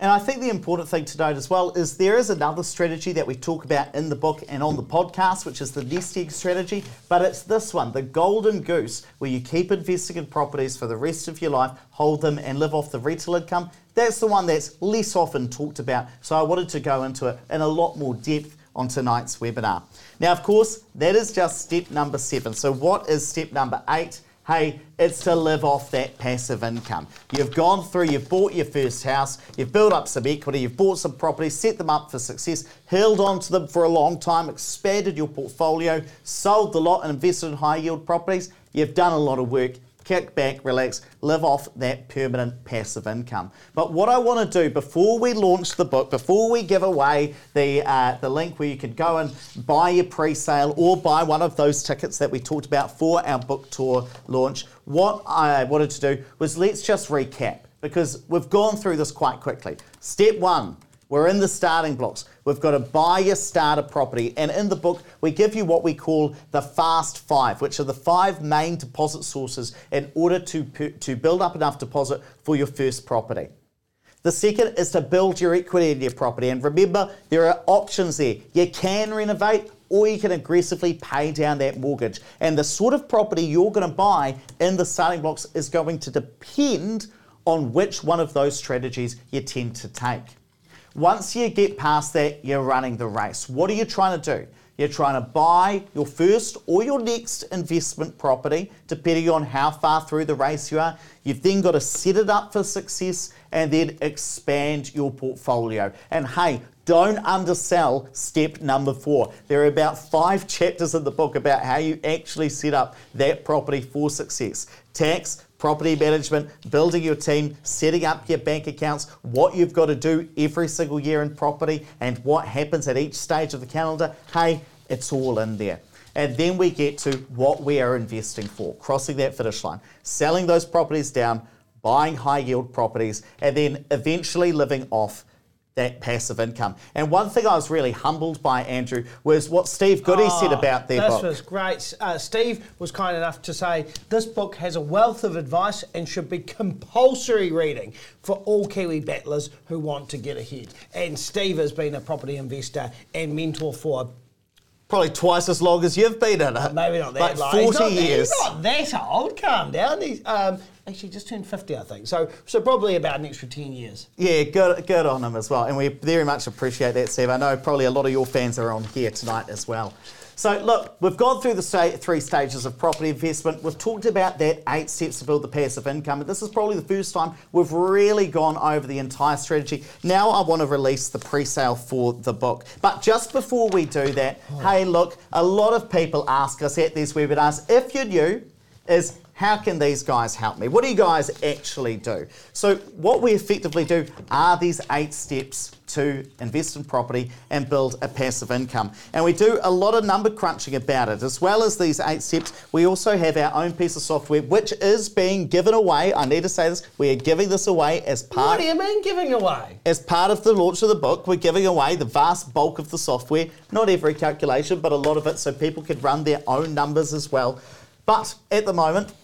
And I think the important thing to note as well is there is another strategy that we talk about in the book and on the podcast, which is the nest egg strategy. But it's this one, the golden goose, where you keep investing in properties for the rest of your life, hold them, and live off the rental income. That's the one that's less often talked about. So I wanted to go into it in a lot more depth on tonight's webinar. Now, of course, that is just step number seven. So, what is step number eight? Hey, it's to live off that passive income. You've gone through, you've bought your first house, you've built up some equity, you've bought some properties, set them up for success, held on to them for a long time, expanded your portfolio, sold the lot and invested in high yield properties. You've done a lot of work. Kick back, relax, live off that permanent passive income. But what I want to do before we launch the book, before we give away the uh, the link where you can go and buy your pre-sale or buy one of those tickets that we talked about for our book tour launch, what I wanted to do was let's just recap because we've gone through this quite quickly. Step one. We're in the starting blocks. We've got to buy your starter property. And in the book, we give you what we call the fast five, which are the five main deposit sources in order to, to build up enough deposit for your first property. The second is to build your equity in your property. And remember, there are options there. You can renovate or you can aggressively pay down that mortgage. And the sort of property you're going to buy in the starting blocks is going to depend on which one of those strategies you tend to take. Once you get past that, you're running the race. What are you trying to do? You're trying to buy your first or your next investment property, depending on how far through the race you are. You've then got to set it up for success and then expand your portfolio. And hey, don't undersell step number four. There are about five *laughs* chapters in the book about how you actually set up that property for success. Tax, property management, building your team, setting up your bank accounts, what you've got to do every single year in property, and what happens at each stage of the calendar. Hey, it's all in there. And then we get to what we are investing for, crossing that finish line, selling those properties down, buying high yield properties, and then eventually living off that passive income. And one thing I was really humbled by, Andrew, was what Steve Goody said about their this book. was great. Uh, Steve was kind enough to say this book has a wealth of advice and should be compulsory reading for all Kiwi battlers who want to get ahead. And Steve has been a property investor and mentor for Probably twice as long as you've been in it. maybe not that Like long. 40 he's not, years. He's not that old. Calm down. He's um, actually just turned 50, I think. So, so probably about an extra 10 years. Yeah, good, good on him as well. And we very much appreciate that, Steve. I know probably a lot of your fans are on here tonight as well. So, look, we've gone through the sta- three stages of property investment. We've talked about that eight steps to build the passive income. And this is probably the first time we've really gone over the entire strategy. Now, I want to release the pre sale for the book. But just before we do that, oh. hey, look, a lot of people ask us at these webinars if you're new, is how can these guys help me? What do you guys actually do? So, what we effectively do are these eight steps to invest in property and build a passive income. And we do a lot of number crunching about it. As well as these eight steps, we also have our own piece of software which is being given away. I need to say this we are giving this away as part What do you mean giving away? as part of the launch of the book, we're giving away the vast bulk of the software, not every calculation, but a lot of it, so people could run their own numbers as well. But at the moment,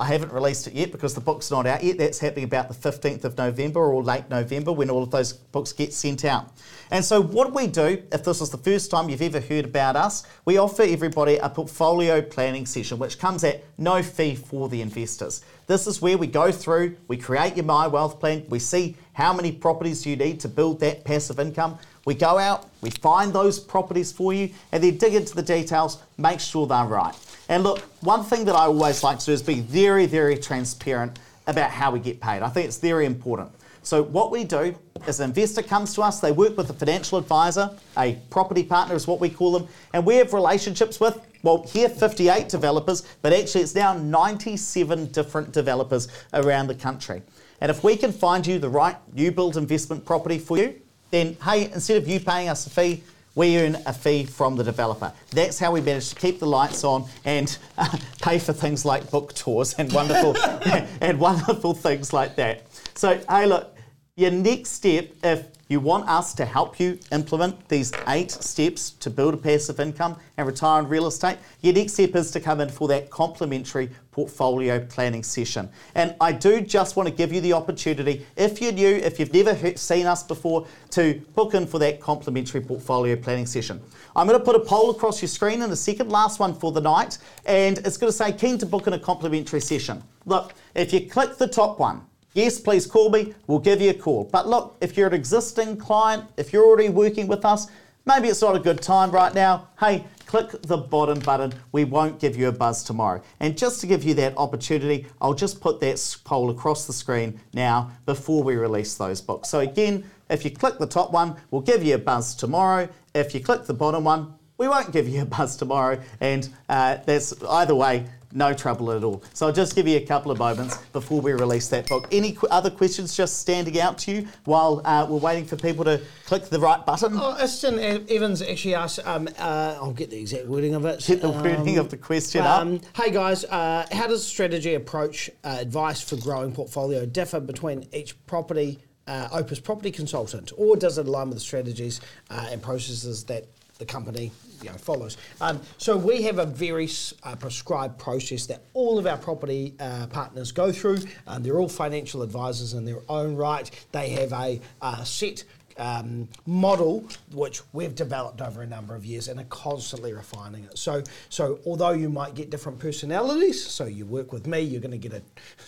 I haven't released it yet because the book's not out yet. That's happening about the 15th of November or late November when all of those books get sent out. And so, what we do, if this is the first time you've ever heard about us, we offer everybody a portfolio planning session, which comes at no fee for the investors. This is where we go through, we create your My Wealth plan, we see how many properties you need to build that passive income. We go out, we find those properties for you, and then dig into the details, make sure they're right. And look, one thing that I always like to do is be very, very transparent about how we get paid. I think it's very important. So, what we do is an investor comes to us, they work with a financial advisor, a property partner is what we call them, and we have relationships with, well, here 58 developers, but actually it's now 97 different developers around the country. And if we can find you the right new build investment property for you, then hey, instead of you paying us a fee, we earn a fee from the developer. That's how we manage to keep the lights on and uh, pay for things like book tours and wonderful *laughs* *laughs* and wonderful things like that. So hey, look, your next step, if you want us to help you implement these eight steps to build a passive income and retire in real estate, your next step is to come in for that complimentary portfolio planning session. And I do just want to give you the opportunity, if you're new, if you've never seen us before, to book in for that complimentary portfolio planning session. I'm going to put a poll across your screen in the second last one for the night, and it's going to say keen to book in a complimentary session. Look, if you click the top one, Yes, please call me. We'll give you a call. But look, if you're an existing client, if you're already working with us, maybe it's not a good time right now. Hey, click the bottom button. We won't give you a buzz tomorrow. And just to give you that opportunity, I'll just put that poll across the screen now before we release those books. So again, if you click the top one, we'll give you a buzz tomorrow. If you click the bottom one, we won't give you a buzz tomorrow. And uh, that's either way, no trouble at all. So I'll just give you a couple of moments before we release that book. Any qu- other questions just standing out to you while uh, we're waiting for people to click the right button? Oh, Aston Evans actually asked, um, uh, I'll get the exact wording of it. Get the wording of the question up. Um, hey guys, uh, how does strategy approach uh, advice for growing portfolio differ between each property, uh, Opes property consultant, or does it align with the strategies uh, and processes that the company you know, follows? Um, so we have a very uh, prescribed process that all of our property uh, partners go through. Um, they're all financial advisors in their own right. They have a uh, set um, model which we've developed over a number of years and are constantly refining it. So, so although you might get different personalities, so you work with me, you're going to get a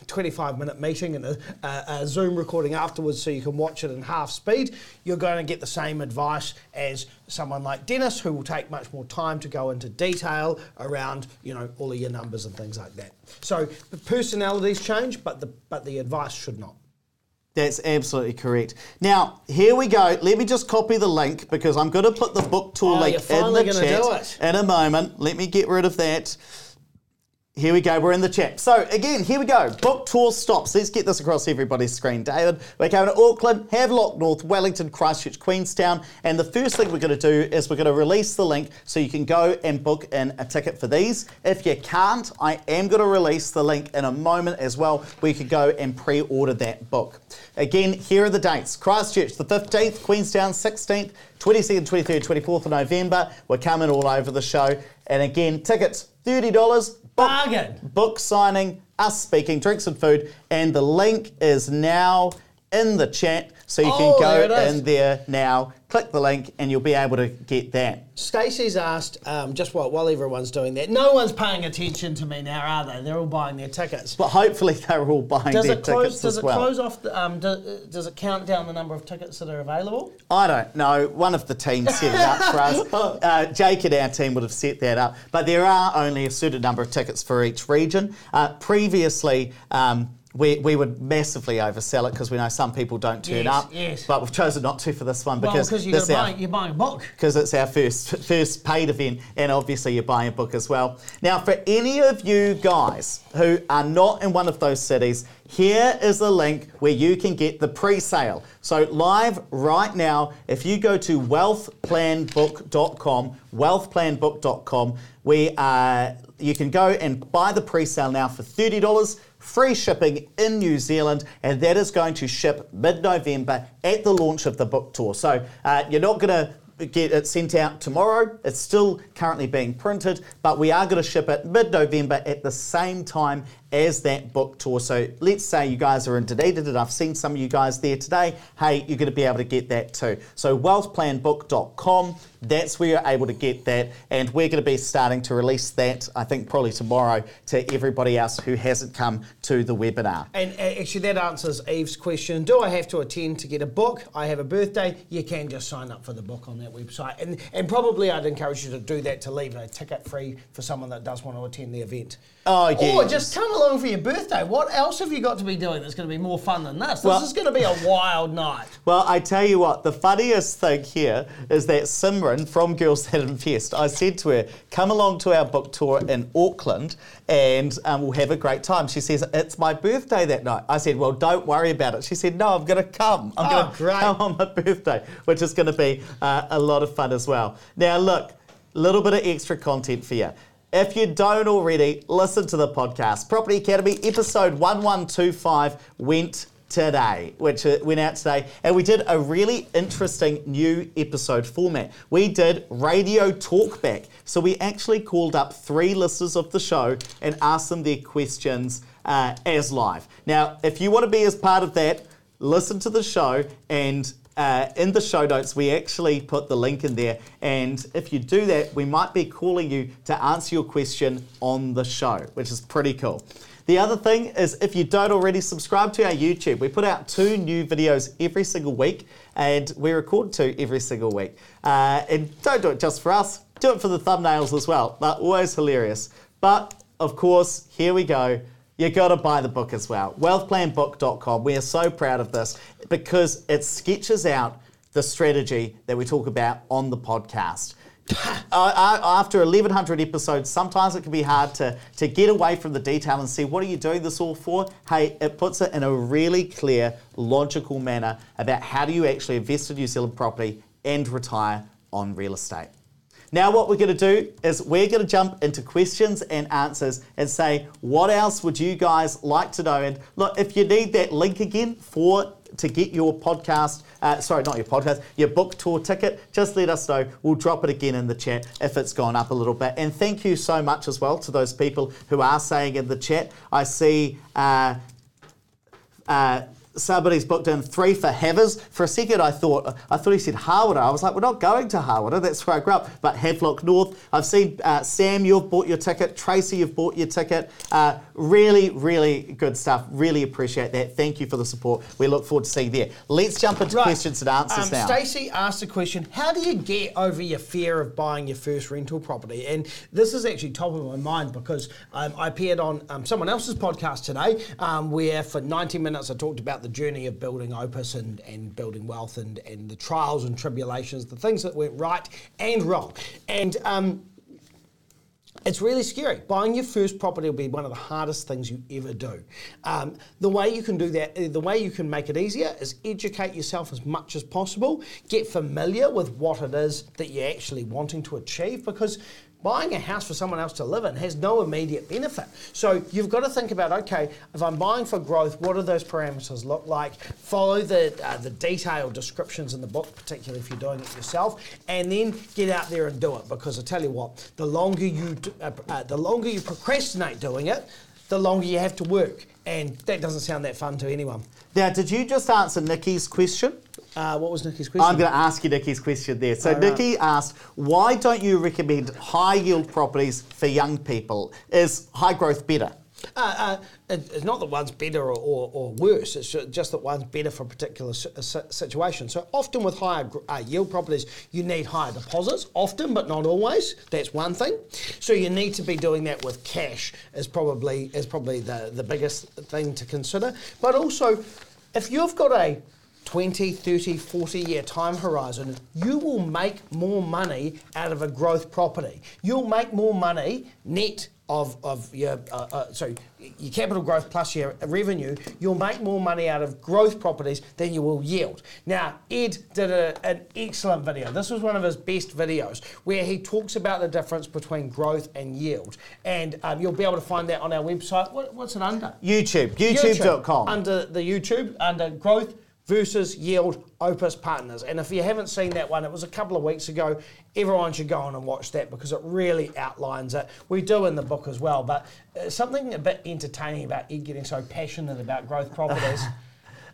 25 minute meeting and a, a, a Zoom recording afterwards so you can watch it in half speed, you're going to get the same advice as someone like Dennis who will take much more time to go into detail around, you know, all of your numbers and things like that. So the personalities change, but the, but the advice should not. That's absolutely correct. Now, here we go. Let me just copy the link because I'm going to put the book tour Oh, link in the chat do it. in a moment. Let me get rid of that. Here we go, we're in the chat. So again, here we go. Book tour stops. Let's get this across everybody's screen. David, we're going to Auckland, Havelock North, Wellington, Christchurch, Queenstown. And the first thing we're going to do is we're going to release the link so you can go and book in a ticket for these. If you can't, I am going to release the link in a moment as well where you can go and pre-order that book. Again, here are the dates. Christchurch, the 15th, Queenstown, 16th, 22nd, 23rd, 24th of November. We're coming all over the show. And again, tickets, $30 Bargain. book signing, us speaking, drinks and food, and the link is now in the chat. So you Oh, can go is. in there now, click the link, and you'll be able to get that. Stacey's asked, um, just while, while everyone's doing that, no one's paying attention to me now, are they? They're all buying their tickets. But hopefully *laughs* they're all buying Does their it close? tickets Does as it close off? The, um, do, does it count down the number of tickets that are available? I don't know. One of the teams set it up for us. *laughs* Uh, Jake and our team would have set that up. But there are only a certain number of tickets for each region. Uh, previously, um, we, we would massively oversell it because we know some people don't turn Yes, up. yes. But we've chosen not to for this one Well, because because you're, this gonna our- you're buying a book. because it's our first first paid event, and obviously you're buying a book as well. Now, for any of you guys who are not in one of those cities, here is a link where you can get the pre-sale. So live right now, if you go to wealthplanbook.com, wealthplanbook.com, we uh, you can go and buy the pre-sale now for thirty dollars. Free shipping in New Zealand, and that is going to ship mid November at the launch of the book tour. So uh, you're not going to get it sent out tomorrow. It's still currently being printed, but we are going to ship it mid November at the same time as that book tour. So let's say you guys are in Dunedin, and I've seen some of you guys there today. Hey, you're going to be able to get that too. So wealthplanbook.com, that's where you're able to get that, and we're going to be starting to release that, I think probably tomorrow, to everybody else who hasn't come to the webinar. And uh, actually, that answers Eve's question. Do I have to attend to get a book? I have a birthday. You can just sign up for the book on that website. And, and probably I'd encourage you to do that to leave a ticket free for someone that does want to attend the event. Oh, yeah. Or just come along for your birthday. What else have you got to be doing that's going to be more fun than this? This Well- is going to be a wild night. *laughs* Well, I tell you what, the funniest thing here is that Simran from Girls That Invest, I said to her, come along to our book tour in Auckland and um, we'll have a great time. She says, it's my birthday that night. I said, well, don't worry about it. She said, no, I'm going to come. I'm Oh, going to come on my birthday, which is going to be uh, a lot of fun as well. Now, look, a little bit of extra content for you. If you don't already, listen to the podcast. Property Academy episode 1125 went today, which uh, went out today, and we did a really interesting new episode format. We did radio talkback. So we actually called up three listeners of the show and asked them their questions uh, as live. Now, if you want to be as part of that, listen to the show and uh, in the show notes we actually put the link in there. And if you do that we might be calling you to answer your question on the show which is pretty cool. The other thing is if you don't already subscribe to our youtube. We put out two new videos every single week and we record two every single week. Uh, and don't do it just for us. Do it for the thumbnails as well. They're always hilarious. But of course here we go you got to buy the book as well. Wealthplanbook.com. We are so proud of this because it sketches out the strategy that we talk about on the podcast. *laughs* Uh, uh, after 1100 episodes, sometimes it can be hard to, to get away from the detail and see what are you doing this all for? Hey, it puts it in a really clear, logical manner about how do you actually invest in New Zealand property and retire on real estate. Now, what we're going to do is we're going to jump into questions and answers and say, what else would you guys like to know? And look, if you need that link again for to get your podcast, uh, sorry, not your podcast, your book tour ticket, just let us know. We'll drop it again in the chat if it's gone up a little bit. And thank you so much as well to those people who are saying in the chat. I see. Uh, uh, somebody's booked in three for Havers. For a second, I thought I thought he said Harwood. I was like, we're not going to Harwood. That's where I grew up. But Havelock North. I've seen uh, Sam. You've bought your ticket. Tracy, you've bought your ticket. Uh, really, really good stuff. Really appreciate that. Thank you for the support. We look forward to seeing you there. Let's jump into questions and answers um, now. Stacey asked a question How do you get over your fear of buying your first rental property? And this is actually top of my mind because um, I appeared on um, someone else's podcast today um, where for 90 minutes I talked about the journey of building Opes and, and building wealth and, and the trials and tribulations, the things that went right and wrong. And um, It's really scary. Buying your first property will be one of the hardest things you ever do. Um, the way you can do that, the way you can make it easier is educate yourself as much as possible. Get familiar with what it is that you're actually wanting to achieve because buying a house for someone else to live in has no immediate benefit. So you've got to think about okay, if I'm buying for growth, what do those parameters look like? Follow the uh, the detailed descriptions in the book, particularly if you're doing it yourself, and then get out there and do it. Because I tell you what, the longer you uh, uh, the longer you procrastinate doing it, the longer you have to work, and that doesn't sound that fun to anyone. Now, did you just answer Nikki's question? Uh, what was Nikki's question? I'm going to ask you Nikki's question there. So, right. Nikki asked, why don't you recommend high yield properties for young people? Is high growth better? Uh, uh, it- it's not that one's better or, or, or worse, it's just that one's better for a particular si- si- situation. So often with higher gr- uh, yield properties, you need higher deposits, often but not always. That's one thing. So you need to be doing that with cash is probably is probably the, the biggest thing to consider. But also, if you've got a 20, 30, 40 year time horizon, you will make more money out of a growth property. You'll make more money net of, of your, uh, uh, so your capital growth plus your revenue, you'll make more money out of growth properties than you will yield. Now, Ed did a, an excellent video. This was one of his best videos where he talks about the difference between growth and yield. And um, you'll be able to find that on our website. What, what's it under? YouTube, youtube.com. Under the YouTube, under growth versus yield Opes Partners. And if you haven't seen that one, it was a couple of weeks ago. Everyone should go on and watch that because it really outlines it. We do in the book as well, but uh, something a bit entertaining about Ed getting so passionate about growth properties. *laughs*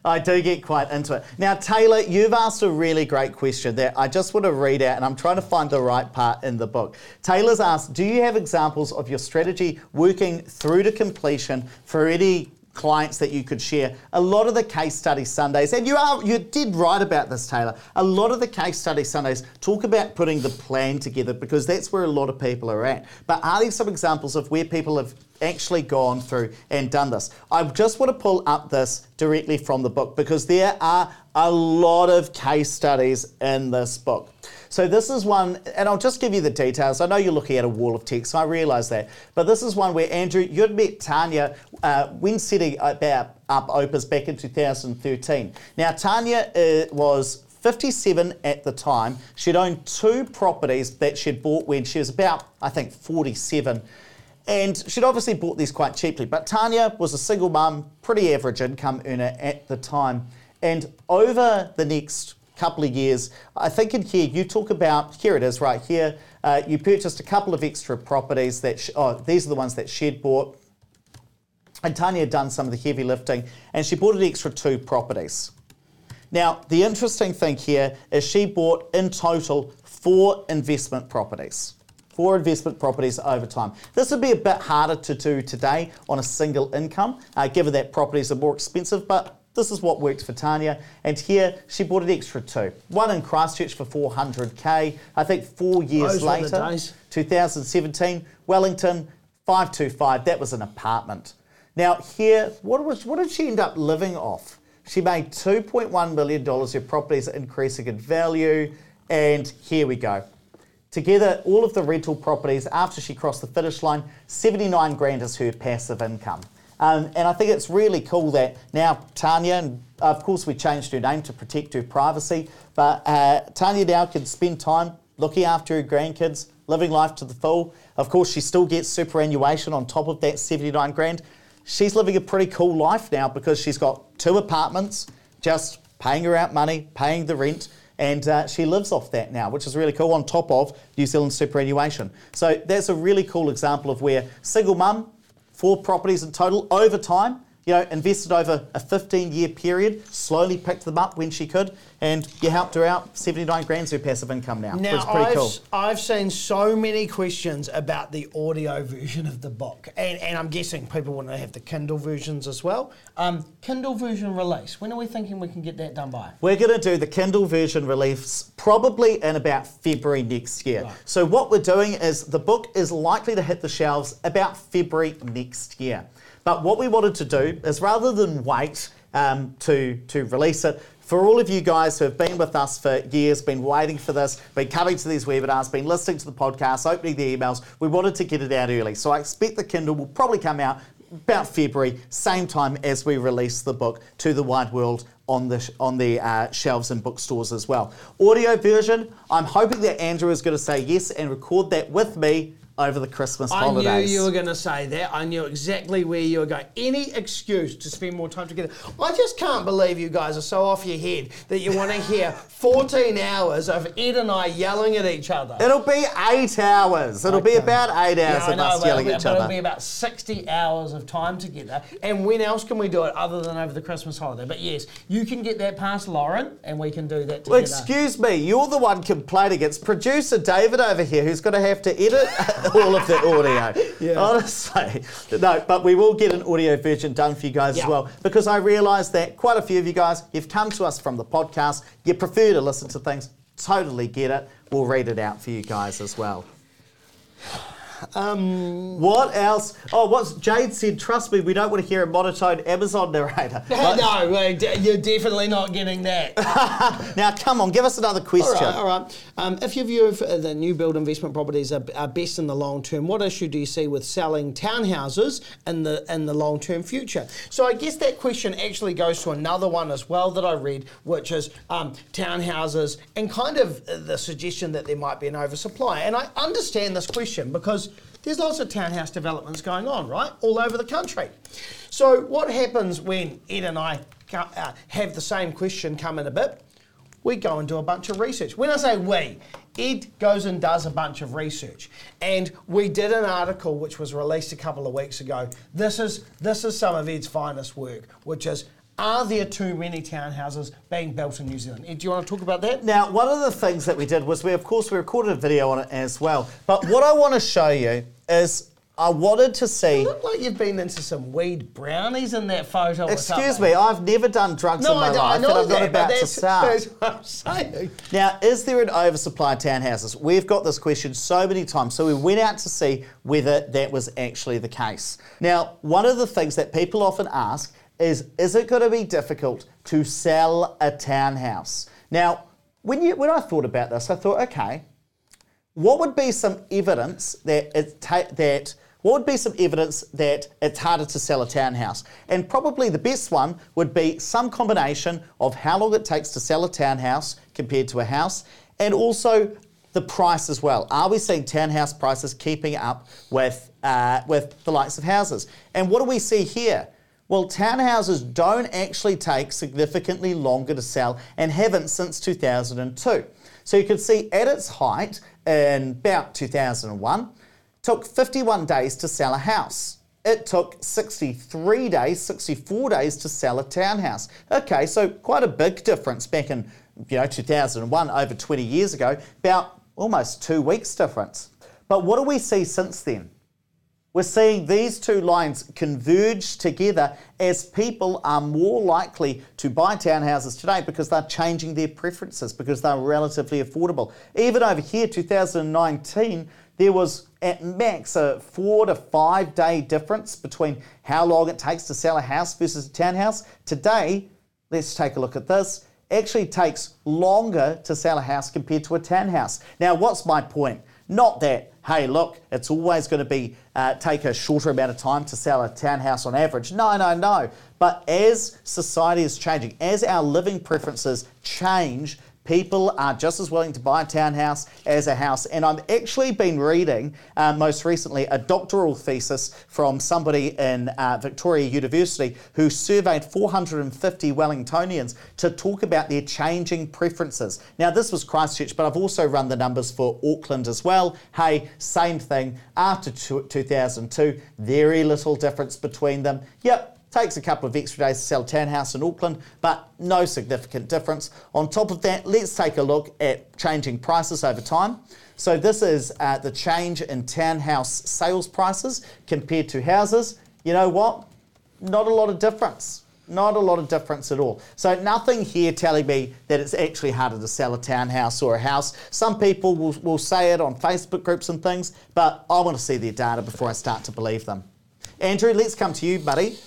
I do get quite into it. Now, Taylor, you've asked a really great question that I just want to read out, and I'm trying to find the right part in the book. Taylor's asked Do you have examples of your strategy working through to completion for any clients that you could share? A lot of the case study Sundays, and you are you did write about this, Taylor. A lot of the case study Sundays talk about putting the plan together because that's where a lot of people are at. But are there some examples of where people have actually gone through and done this. I just want to pull up this directly from the book because there are a lot of case studies in this book. So this is one, and I'll just give you the details. I know you're looking at a wall of text, so I realise that. But this is one where Andrew, you'd met Tanya uh, when setting about up Opes back in 2013. Now Tanya uh, was 57 at the time. She'd owned two properties that she'd bought when she was about, I think, 47. And she'd obviously bought these quite cheaply. But Tanya was a single mum, pretty average income earner at the time. And over the next couple of years, I think in here you talk about, here it is right here, uh, you purchased a couple of extra properties that, sh- oh, these are the ones that she'd bought. And Tanya had done some of the heavy lifting, and she bought an extra two properties. Now, the interesting thing here is she bought in total four investment properties. Four investment properties over time. This would be a bit harder to do today on a single income, uh, given that properties are more expensive, but this is what worked for Tanya. And here she bought an extra two. One in Christchurch for 400k. I think four years Those later, 2017, Wellington, 525. That was an apartment. Now here, what was what did she end up living off? She made 2.1 million dollars. Her properties increasing in value, and here we go. Together, all of the rental properties after she crossed the finish line, 79 grand is her passive income. Um, and I think it's really cool that now Tanya, and of course we changed her name to protect her privacy, but uh, Tanya now can spend time looking after her grandkids, living life to the full. Of course, she still gets superannuation on top of that 79 grand. She's living a pretty cool life now because she's got two apartments, just paying her out money, paying the rent, and uh, she lives off that now, which is really cool, on top of New Zealand superannuation. So that's a really cool example of where single mum, four properties in total over time, you know, invested over a 15 year period, slowly picked them up when she could, and you helped her out. 79 grand's her passive income now, which is pretty I've, cool. I've seen so many questions about the audio version of the book, and, and I'm guessing people want to have the Kindle versions as well. Um, Kindle version release, when are we thinking we can get that done by? We're going to do the Kindle version release probably in about February next year. Right. So, what we're doing is the book is likely to hit the shelves about February next year. But what we wanted to do is rather than wait um, to, to release it, for all of you guys who have been with us for years, been waiting for this, been coming to these webinars, been listening to the podcast, opening the emails, we wanted to get it out early. So I expect the Kindle will probably come out about February, same time as we release the book to the wide world on the on the uh, shelves in bookstores as well. Audio version, I'm hoping that Andrew is going to say yes and record that with me over the Christmas I holidays. I knew you were going to say that. I knew exactly where you were going. Any excuse to spend more time together. I just can't believe you guys are so off your head that you want to hear *laughs* 14 hours of Ed and I yelling at each other. It'll be eight hours. It'll be about eight hours I of know, us yelling at each but it'll be about 60 hours of time together. And when else can we do it other than over the Christmas holiday? But yes, you can get that past Lauren and we can do that together. Well, excuse me, you're the one complaining. It's producer David over here who's going to have to edit *laughs* all of the audio. *laughs* Yeah. Honestly. No, but we will get an audio version done for you guys Yeah. as well because I realise that quite a few of you guys, you've come to us from the podcast, you prefer to listen to things. Totally get it. We'll read it out for you guys as well. Um, What else? Oh, what's Jade said? Trust me, we don't want to hear a monotone Amazon narrator. *laughs* no, you're definitely not getting that. *laughs* Now, come on, give us another question. right, all right. Um, if your view of uh, the new build investment properties are, are best in the long term, what issue do you see with selling townhouses in the in the long term future? So I guess that question actually goes to another one as well that I read, which is um, townhouses and kind of uh, the suggestion that there might be an oversupply. And I understand this question because there's lots of townhouse developments going on, right, all over the country. So what happens when Ed and I uh, have the same question come in a bit? we go and do a bunch of research. When I say we, Ed goes and does a bunch of research. And we did an article which was released a couple of weeks ago. This is this is some of Ed's finest work, which is are there too many townhouses being built in New Zealand? Ed, do you want to talk about that? Now, one of the things that we did was we, of course, we recorded a video on it as well. But what I want to show you is I wanted to see. Look like you've been into some weed brownies in that photo. Excuse me, I've never done drugs No, in my I, know- I life, and I'm that, not about to start. that's what I'm saying. Now, is there an oversupply of townhouses? We've got this question so many times, so we went out to see whether that was actually the case. Now, one of the things that people often ask is is it going to be difficult to sell a townhouse? Now, when, you, when I thought about this, I thought, okay, what would be some evidence that it ta- that what would be some evidence that it's harder to sell a townhouse? And probably the best one would be some combination of how long it takes to sell a townhouse compared to a house, and also the price as well. Are we seeing townhouse prices keeping up with uh, with the likes of houses? And what do we see here? Well, townhouses don't actually take significantly longer to sell and haven't since 2002. So you can see at its height in about 2001, took 51 days to sell a house. It took 63 days, 64 days to sell a townhouse. Okay, so quite a big difference back in you know 2001, over 20 years ago, about almost two weeks difference. But what do we see since then? We're seeing these two lines converge together as people are more likely to buy townhouses today because they're changing their preferences, because they're relatively affordable. Even over here, 2019, there was at max a four to five day difference between how long it takes to sell a house versus a townhouse. Today, let's take a look at this. Actually takes longer to sell a house compared to a townhouse. Now, what's my point? Not that, hey, look, it's always going to be uh, take a shorter amount of time to sell a townhouse on average. No, no, no. But as society is changing, as our living preferences change, people are just as willing to buy a townhouse as a house. And I've actually been reading uh, most recently a doctoral thesis from somebody in uh, Victoria University who surveyed 450 Wellingtonians to talk about their changing preferences. Now, this was Christchurch, but I've also run the numbers for Auckland as well. Hey, same thing. After two- 2002, very little difference between them. Yep, Takes a couple of extra days to sell townhouse in Auckland, but no significant difference. On top of that, let's take a look at changing prices over time. So this is uh, the change in townhouse sales prices compared to houses. You know what? Not a lot of difference. Not a lot of difference at all. So nothing here telling me that it's actually harder to sell a townhouse or a house. Some people will, will say it on Facebook groups and things, but I want to see their data before I start to believe them. Andrew, let's come to you, buddy.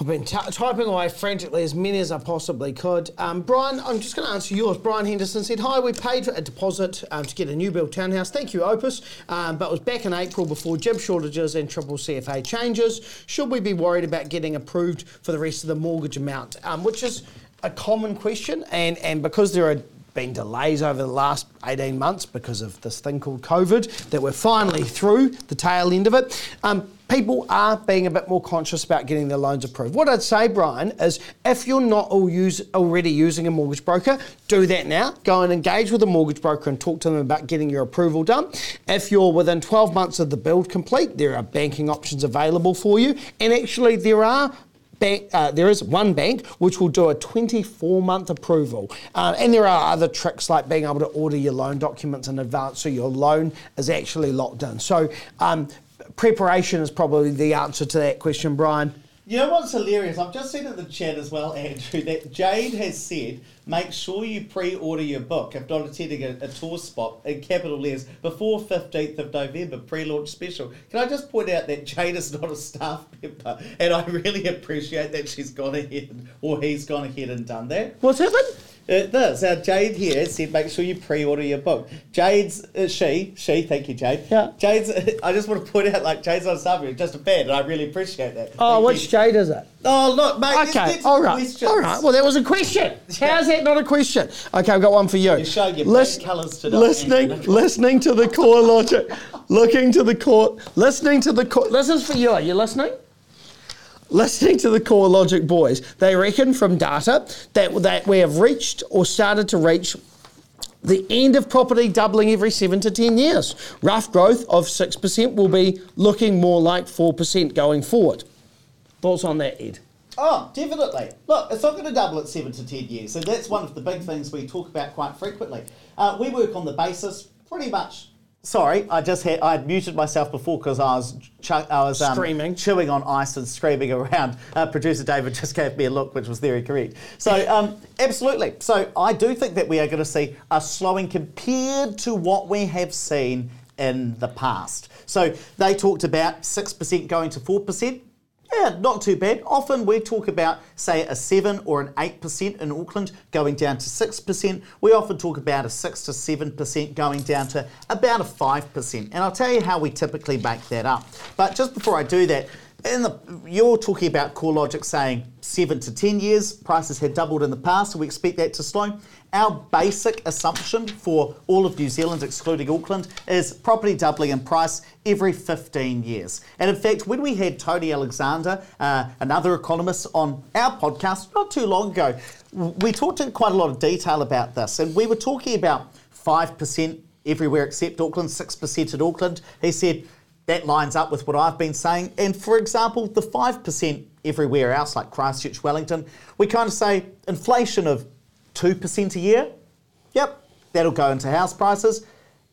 I've been t- typing away frantically as many as I possibly could. Um, Brian, I'm just going to answer yours. Brian Henderson said, Hi, we paid a deposit um, to get a new build townhouse. Thank you, Opes. Um, but it was back in April before GIB shortages and triple CFA changes. Should we be worried about getting approved for the rest of the mortgage amount? Um, which is a common question. And, and because there are been delays over the last 18 months because of this thing called COVID, that we're finally through the tail end of it. Um, people are being a bit more conscious about getting their loans approved. What I'd say, Brian, is if you're not use, already using a mortgage broker, do that now. Go and engage with a mortgage broker and talk to them about getting your approval done. If you're within 12 months of the build complete, there are banking options available for you. And actually, there are Bank, uh, there is one bank which will do a 24 month approval. Uh, and there are other tricks like being able to order your loan documents in advance so your loan is actually locked in. So, um, preparation is probably the answer to that question, Brian. You know what's hilarious? I've just seen in the chat as well, *laughs* Andrew, that Jade has said make sure you pre-order your book if not attending a, a tour spot in capital letters before 15th of November, pre-launch special. Can I just point out that Jade is not a staff member and I really appreciate that she's gone ahead or he's gone ahead and done that. What's happened? It does. Now, Jade here said, make sure you pre-order your book. Jade's, uh, she, she, thank you, Jade. Yeah. Jade's, *laughs* I just want to point out, like, Jade's on staff just a fan, and I really appreciate that. Oh, Thank which you. Jade is it? Oh, look, mate, Okay, all right, questions. all right. Well, that was a question. How's that not a question? Okay, I've got one for you. You're showing your Lis- bad colours today. Listening, listening to the CoreLogic, looking to the core, listening to the core. This is for you. Are you listening? Listening to the CoreLogic boys, they reckon from data that that we have reached or started to reach the end of property doubling every seven to 10 years. Rough growth of 6% will be looking more like 4% going forward. Thoughts on that, Ed? Oh, definitely. Look, it's not going to double at seven to ten years, so that's one of the big things we talk about quite frequently. Uh, we work on the basis, pretty much. Sorry, I just had I had muted myself before because I was ch- I was um, Screaming. chewing on ice and screaming around. Uh, Producer David just gave me a look, which was very correct. So, um, absolutely. So, I do think that we are going to see a slowing compared to what we have seen in the past. So, they talked about six percent going to four percent. Yeah, not too bad. Often we talk about, say, a 7 or an 8% in Auckland going down to 6%. We often talk about a 6 to 7% going down to about a 5%. And I'll tell you how we typically make that up. But just before I do that, in the, you're talking about CoreLogic saying 7 to 10 years, prices had doubled in the past, so we expect that to slow. Our basic assumption for all of New Zealand, excluding Auckland, is property doubling in price every 15 years. And in fact, when we had Tony Alexander, uh, another economist, on our podcast not too long ago, we talked in quite a lot of detail about this. And we were talking about 5% everywhere except Auckland, 6% in Auckland. He said, that lines up with what I've been saying. And for example, the 5% everywhere else, like Christchurch, Wellington, we kind of say inflation of 2% a year. Yep, that'll go into house prices.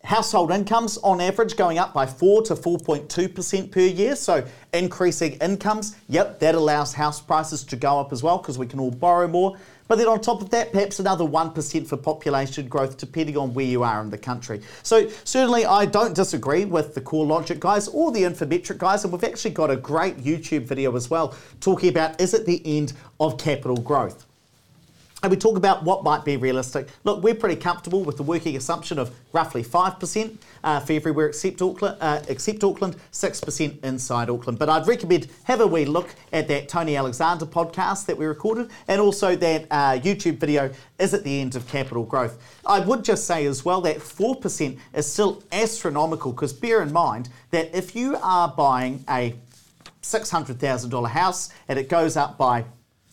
Household incomes on average going up by 4 to 4.2% per year. So increasing incomes, yep, that allows house prices to go up as well because we can all borrow more. But then on top of that, perhaps another 1% for population growth, depending on where you are in the country. So certainly I don't disagree with the CoreLogic guys or the infometric guys. And we've actually got a great YouTube video as well talking about is it the end of capital growth? And we talk about what might be realistic. Look, we're pretty comfortable with the working assumption of roughly 5% uh, for everywhere except Auckland, uh, except Auckland, 6% inside Auckland. But I'd recommend have a wee look at that Tony Alexander podcast that we recorded and also that uh, YouTube video, Is it the End of Capital Growth? I would just say as well that 4% is still astronomical because bear in mind that if you are buying a $600,000 house and it goes up by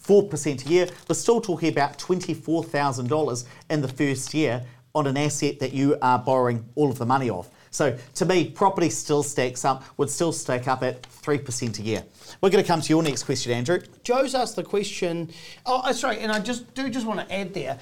4% a year, we're still talking about $24,000 in the first year on an asset that you are borrowing all of the money off. So to me, property still stacks up, would still stack up at 3% a year. We're going to come to your next question, Andrew. Joe's asked the question. Oh, uh, sorry, and I just do just want to add there.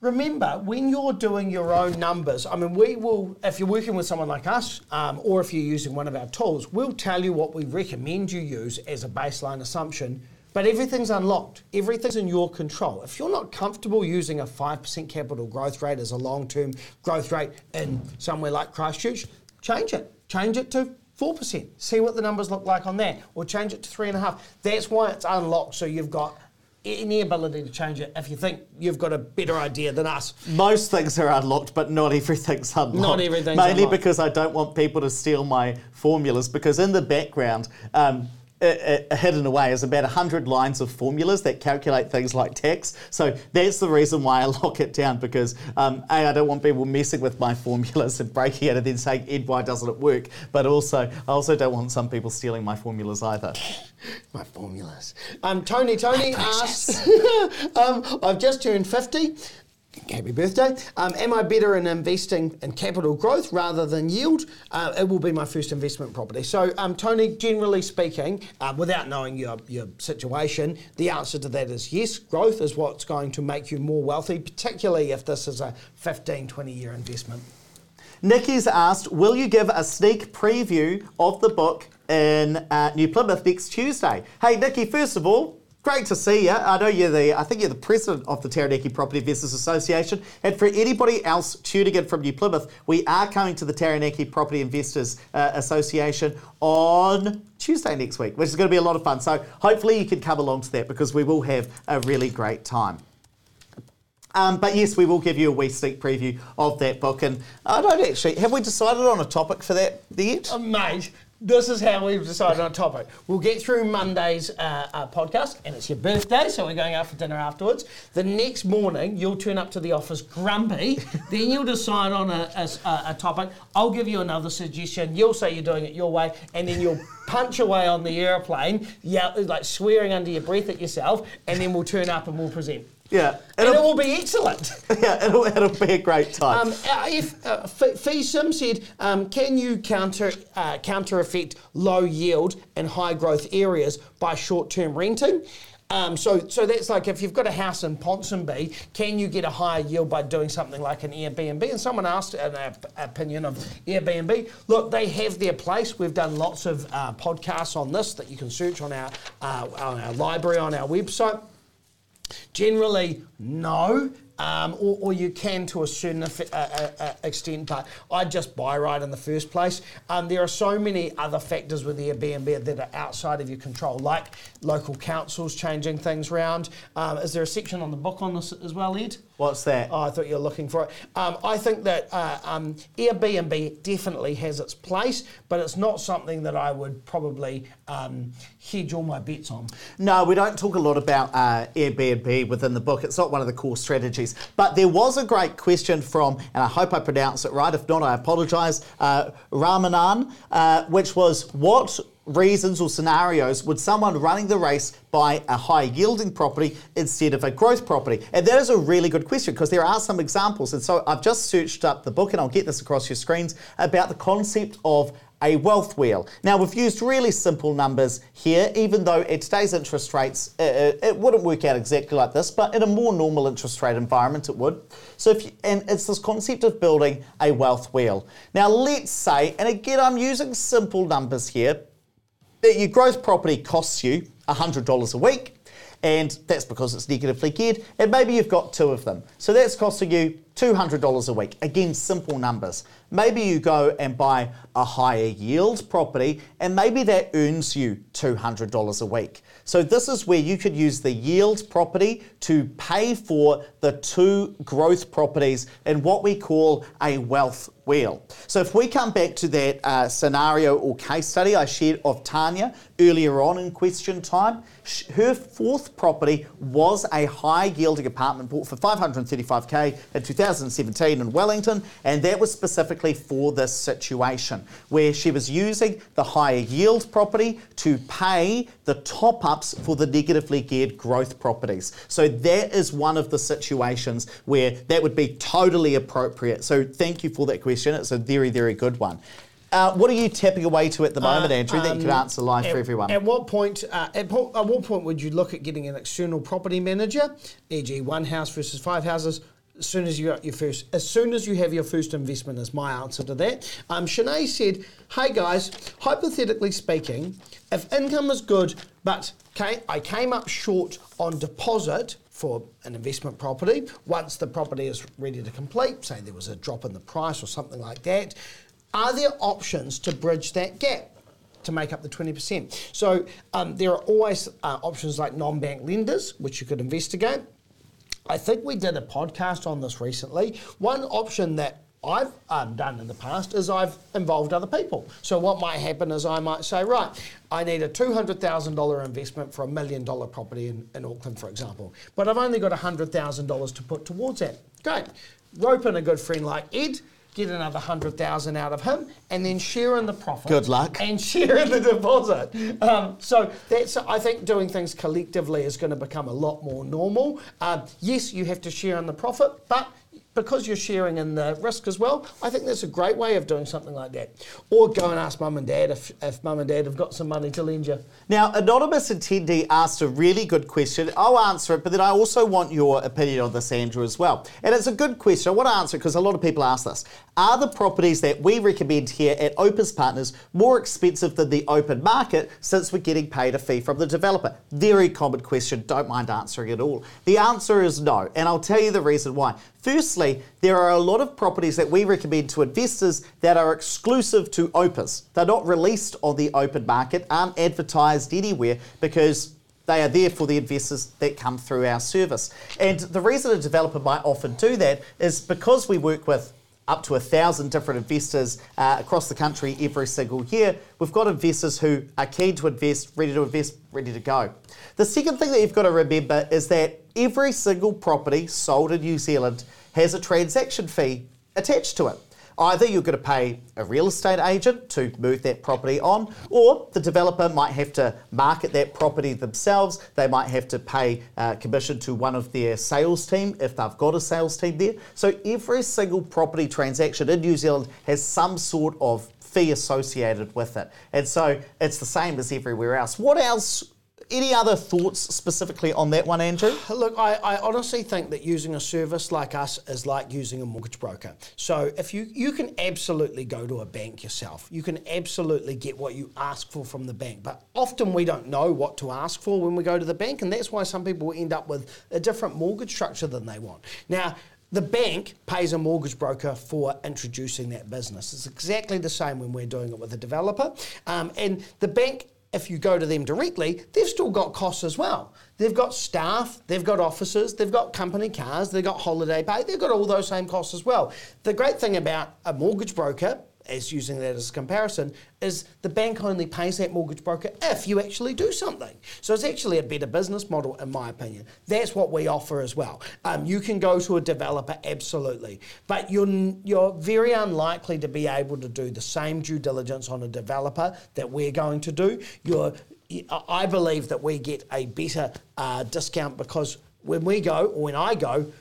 Remember, when you're doing your own numbers, I mean, we will, if you're working with someone like us, um, or if you're using one of our tools, we'll tell you what we recommend you use as a baseline assumption. But everything's unlocked. Everything's in your control. If you're not comfortable using a 5% capital growth rate as a long term growth rate in somewhere like Christchurch, change it. Change it to 4%. See what the numbers look like on that, or change it to 3.5. That's why it's unlocked, so you've got any ability to change it if you think you've got a better idea than us. Most things are unlocked, but not everything's unlocked. Not everything's Mainly unlocked. because I don't want people to steal my formulas. Because in the background, um, uh, uh, hidden away is about 100 lines of formulas that calculate things like tax. So that's the reason why I *laughs* lock it down because um, A, I don't want people messing with my *laughs* formulas and breaking it and then saying, Ed, why doesn't it work? But also, I also don't want some people stealing my formulas either. *laughs* My formulas. Um, Tony, Tony asked, um, I've just turned 50. Happy birthday. Um, am I better in investing in capital growth rather than yield? Uh, it will be my first investment property. So, um, Tony, generally speaking, uh, without knowing your, your situation, the answer to that is yes, growth is what's going to make you more wealthy, particularly if this is a 15, 20 year investment. Nikki's asked, will you give a sneak preview of the book in uh, New Plymouth next Tuesday? Hey, Nikki, first of all, great to see you. I know you're the, I think you're the president of the Taranaki Property Investors Association. And for anybody else tuning in from New Plymouth, we are coming to the Taranaki Property Investors uh, Association on Tuesday next week, which is going to be a lot of fun. So hopefully you can come along to that because we will have a really great time. Um, but yes, we will give you a wee sneak preview of that book. And I don't actually, have we decided on a topic for that yet? Uh, mate, this is how we've decided on a topic. We'll get through Monday's uh, uh, podcast, and it's your birthday, so we're going out for dinner afterwards. The next morning, you'll turn up to the office grumpy. *laughs* then you'll decide on a, a, a topic. I'll give you another suggestion. You'll say you're doing it your way, and then you'll *laughs* punch away on the airplane, yeah, like swearing under your breath at yourself, and then we'll turn up and we'll present. Yeah. And it It'll, will be excellent. *laughs* yeah, it'll, it'll be a great time. Um, uh, if uh, F- Fee Sim said, um, can you counter uh, counter effect low yield and high growth areas by short term renting? Um, so, so that's like if you've got a house in Ponsonby, can you get a higher yield by doing something like an Airbnb? And someone asked an op- opinion of Airbnb. Look, they have their place. We've done lots of uh, podcasts on this that you can search on our uh, on our library on our website. Generally, no. Um, or, or you can to a certain effe- uh, uh, uh, extent, but I'd just buy right in the first place. Um, there are so many other factors with Airbnb that are outside of your control, like local councils changing things around. Um, is there a section on the book on this as well, Ed? What's that? Oh, I thought you were looking for it. Um, I think that uh, um, Airbnb definitely has its place, but it's not something that I would probably um, hedge all my bets on. No, we don't talk a lot about uh, Airbnb within the book. It's not one of the core strategies. But there was a great question from, and I hope I pronounce it right. If not, I apologise, uh, Ramanan, uh, which was what reasons or scenarios would someone running the race buy a high yielding property instead of a growth property? And that is a really good question because there are some examples. And so I've just searched up the book and I'll get this across your screens about the concept of a wealth wheel. Now, we've used really simple numbers here, even though at today's interest rates, uh, uh, it wouldn't work out exactly like this, but in a more normal interest rate environment, it would. So, if you, and it's this concept of building a wealth wheel. Now, let's say, and again, I'm using simple numbers here, that your growth property costs you $100 a week, and that's because it's negatively geared, and maybe you've got two of them. So that's costing you $200 a week. Again, simple numbers. Maybe you go and buy a higher yield property, and maybe that earns you $200 a week. So this is where you could use the yield property to pay for the two growth properties in what we call a wealth wheel. So if we come back to that uh, scenario or case study I shared of Tanya earlier on in question time, her fourth property was a high yielding apartment bought for 535k in 2017 in Wellington, and that was specifically for this situation where she was using the higher yield property to pay the top ups for the negatively geared growth properties. So that is one of the situations where that would be totally appropriate. So thank you for that question. It's a very, very good one. Uh, what are you tapping away to at the moment, Andrew, that you can Um, answer live at, for everyone? At what point? Uh, at, po- at what point would you look at getting an external property manager, e.g., one house versus five houses? As soon as you got your first, as soon as you have your first investment, is my answer to that. Um, Shanae said, "Hey guys, hypothetically speaking, if income is good, but I came up short on deposit." For an investment property, once the property is ready to complete, say there was a drop in the price or something like that, are there options to bridge that gap? to make up the 20%. So um, there are always uh, options like non-bank lenders, which you could investigate. I think we did a podcast on this recently. One option that I've um, done in the past is I've involved other people. So what might happen is I might say, right, I need a $200,000 investment for a million dollar property in, in Auckland, for example, but I've only got $100,000 to put towards that. Great. Rope in a good friend like Ed, get another 100,000 out of him, and then share in the profit. Good luck. And *laughs* share in the deposit. Um, so that's, I think doing things collectively is going to become a lot more normal. Um, yes, you have to share in the profit, but because you're sharing in the risk as well, I think that's a great way of doing something like that. Or go and ask mum and dad if, if mum and dad have got some money to lend you. Now, Anonymous attendee asked a really good question. I'll answer it, but then I also want your opinion on this, Andrew, as well. And it's a good question. I want to answer it because a lot of people ask this. Are the properties that we recommend here at Opes Partners more expensive than the open market since we're getting paid a fee from the developer? Very common question. Don't mind answering it all. The answer is no, and I'll tell you the reason why. Firstly, there are a lot of properties that we recommend to investors that are exclusive to Opes. They're not released on the open market, aren't advertised anywhere because they are there for the investors that come through our service. And the reason a developer might often do that is because we work with up to a thousand different investors uh, across the country every single year. We've got investors who are keen to invest, ready to invest, ready to go. The second thing that you've got to remember is that every single property sold in New Zealand has a transaction fee attached to it. Either you're going to pay a real estate agent to move that property on, or the developer might have to market that property themselves. They might have to pay uh, commission to one of their sales team if they've got a sales team there. So every single property transaction in New Zealand has some sort of fee associated with it. And so it's the same as everywhere else. What else any other thoughts specifically on that one, Andrew? Look, I, I, honestly think that using a service like us is like using a mortgage broker. So if you you can absolutely go to a bank yourself, you can absolutely get what you ask for from the bank. But often we don't know what to ask for when we go to the bank, and that's why some people end up with a different mortgage structure than they want. Now. The bank pays a mortgage broker for introducing that business. It's exactly the same when we're doing it with a developer. Um, and the bank if you go to them directly, they've still got costs as well. They've got staff, they've got offices, they've got company cars, they've got holiday pay, they've got all those same costs as well. The great thing about a mortgage broker as using that as a comparison, is the bank only pays that mortgage broker if you actually do something. So it's actually a better business model, in my opinion. That's what we offer as well. Um, you can go to a developer, absolutely, but you're you're very unlikely to be able to do the same due diligence on a developer that we're going to do. You're I believe that we get a better uh, discount because when we go, or when I go,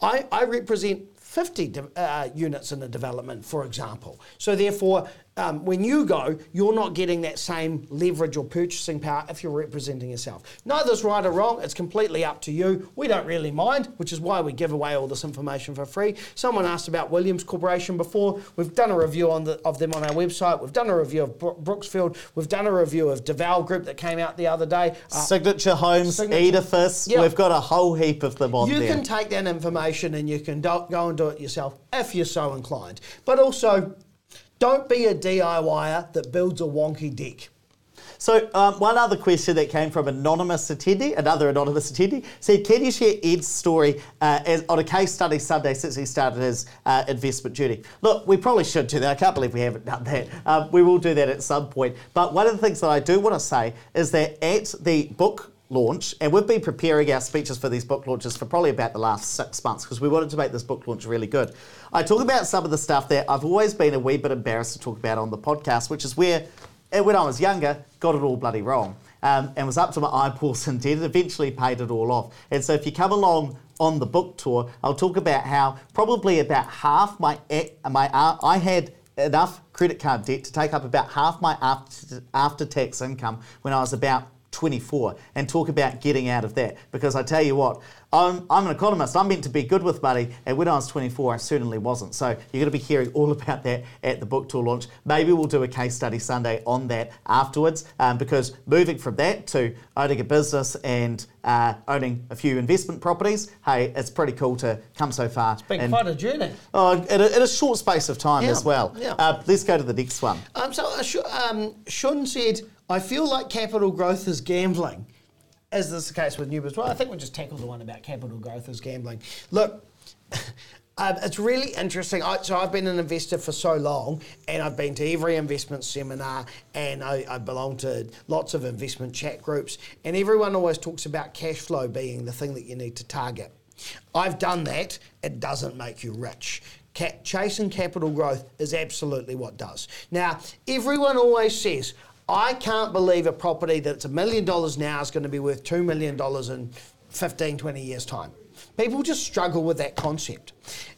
I, I represent 50 de- uh, units in a development, for example. So, therefore, um, when you go, you're not getting that same leverage or purchasing power if you're representing yourself. Neither's right or wrong, it's completely up to you. We don't really mind, which is why we give away all this information for free. Someone asked about Williams Corporation before. We've done a review on the, of them on our website. We've done a review of Brooksfield. We've done a review of Deval Group that came out the other day. Uh, Signature Homes, Signature. Edifice. Yep. We've got a whole heap of them on you there. You can take that information and you can do, go and do it yourself if you're so inclined. But also, don't be a DIYer that builds a wonky dick. So um, one other question that came from anonymous attendee, another anonymous attendee, said, "Can you share Ed's story uh, as, on a case study Sunday since he started his uh, investment journey?" Look, we probably should do that. I can't believe we haven't done that. Um, we will do that at some point. But one of the things that I do want to say is that at the book launch, and we've been preparing our speeches for these book launches for probably about the last six months because we wanted to make this book launch really good. I talk about some of the stuff that I've always been a wee bit embarrassed to talk about on the podcast, which is where, eh, when I was younger, got it all bloody wrong. Um, and was up to my eyeballs in *laughs* debt and eventually paid it all off. And so if you come along on the book tour, I'll talk about how probably about half my, my uh, I had enough credit card debt to take up about half my after, after tax income when I was about 24 and talk about getting out of that because I tell you what, I'm, I'm an economist. I'm meant to be good with money, and when I was 24, I certainly wasn't. So you're going to be hearing all *laughs* about that at the book tour launch. Maybe we'll do a case study Sunday on that afterwards, um, because moving from that to owning a business and uh, owning a few investment properties, hey, it's pretty cool to come so far. It's been quite a journey. Oh, in a, in a short space of time Yeah, as well. yeah. Uh, let's go to the next one. Um, so uh, Sh- um, Sean said, I feel like capital growth is gambling. Is this the case with Newbers? Well, I think we'll just tackle the one about capital growth as gambling. Look, *laughs* um, it's really interesting. I, so I've been an investor for so long, and I've been to every investment seminar, and I, I belong to lots of investment chat groups, and everyone always talks about cash flow being the thing that you need to target. I've done that. It doesn't make you rich. Chasing capital growth is absolutely what does. Now, everyone always says, I can't believe a property that's a million dollars now is going to be worth $2 million in 15, 20 years' time. People just struggle with that concept.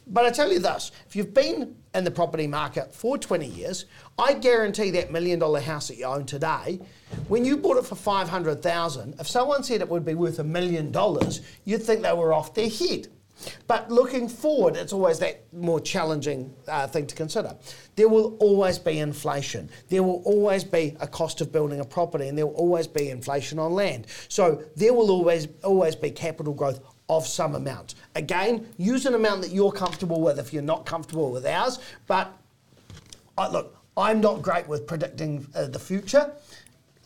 But I tell you this if you've been in the property market for 20 years, I guarantee that million dollar house that you own today, when you bought it for 500,000, if someone said it would be worth a million dollars, you'd think they were off their head. But looking forward, it's always that more challenging uh, thing to consider. There will always be inflation. There will always be a cost of building a property, and there will always be inflation on land. So there will always always be capital growth of some amount. Again, use an amount that you're comfortable with if you're not comfortable with ours. But I, look, I'm not great with predicting uh, the future.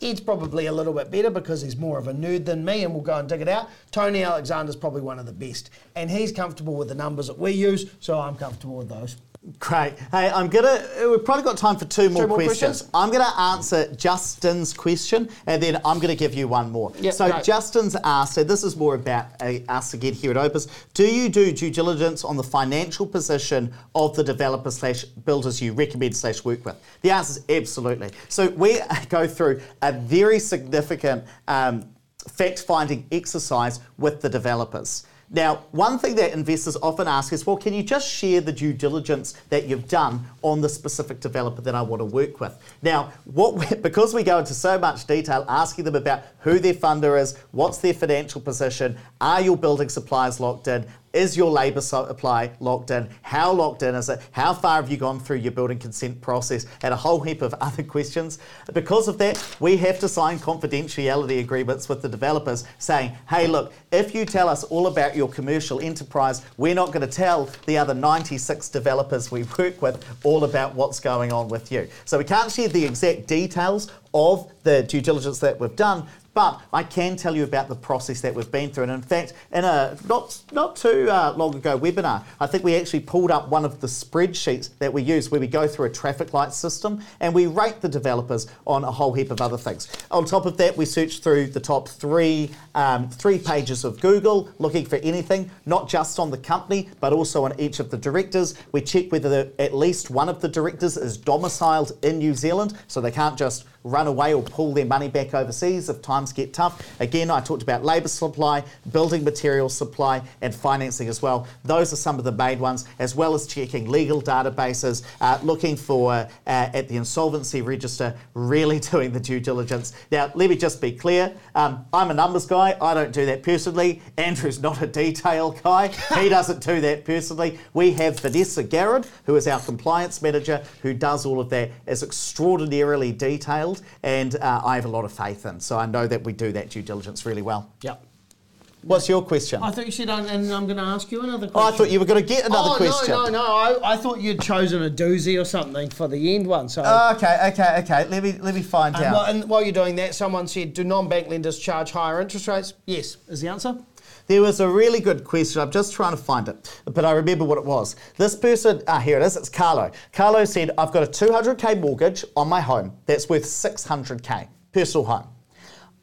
Ed's probably a little bit better because he's more of a nerd than me and we'll go and dig it out. Tony Alexander's probably one of the best. And he's comfortable with the numbers that we use, so I'm comfortable with those. Great. Hey, I'm gonna. We've probably got time for two more, more questions. questions? I'm gonna answer Justin's question, and then I'm gonna give you one more. Yep, so great. Justin's asked. So this is more about uh, us again here at Opes. Do you do due diligence on the financial position of the developer slash builders you recommend slash work with? The answer is absolutely. So we *laughs* go through a very significant. Um, fact finding exercise with the developers. Now, one thing that investors often ask is, well, can you just share the due diligence that you've done on the specific developer that I want to work with? Now, what *laughs* because we go into so much detail asking them about who their funder is, what's their financial position, are your building suppliers locked in, is your labour supply locked in? How locked in is it? How far have you gone through your building consent process? And a whole heap of other *laughs* questions. Because of that, we have to sign confidentiality agreements with the developers saying, hey, look, if you tell us all about your commercial enterprise, we're not going to tell the other 96 developers we work with all about what's going on with you. So we can't share the exact details of the due diligence that we've done, but I can tell you about the process that we've been through. And in fact, in a not not too uh, long ago webinar, I think we actually pulled up one of the spreadsheets that we use where we go through a traffic light system and we rate the developers on a whole heap of other things. On top of that, we search through the top three um, three pages of Google looking for anything, not just on the company, but also on each of the directors. We check whether the, at least one of the directors is domiciled in New Zealand, so they can't just run away or pull their money back overseas if times get tough. Again, I talked about labour supply, building materials supply, and financing as well. Those are some of the main ones, as well as checking legal databases, uh, looking for uh, at the insolvency register, really *laughs* doing the due diligence. Now, let me just be clear um, I'm a numbers guy, I don't do that personally. Andrew's not a detail guy, he doesn't do that personally. We have Vanessa Garrett, who is our compliance manager, who does all of that, is extraordinarily detailed, and uh, I have a lot of faith in. So I know that we do that due diligence really well. Yep. What's your question? I thought you said, and I'm going to ask you another Oh, question. I thought you were going to get another oh, question. no, no, no. I, I thought you'd chosen a doozy or something for the end one. So. Okay, okay, okay. Let me let me find and, out. while, and while you're doing that, someone said, do non-bank lenders charge higher interest rates? Yes, is the answer. There was a really good question. I'm just trying to find it, but I remember what it was. This person, ah, here it is. It's Carlo. Carlo said, "I've got a 200k mortgage on my home that's worth 600k personal home.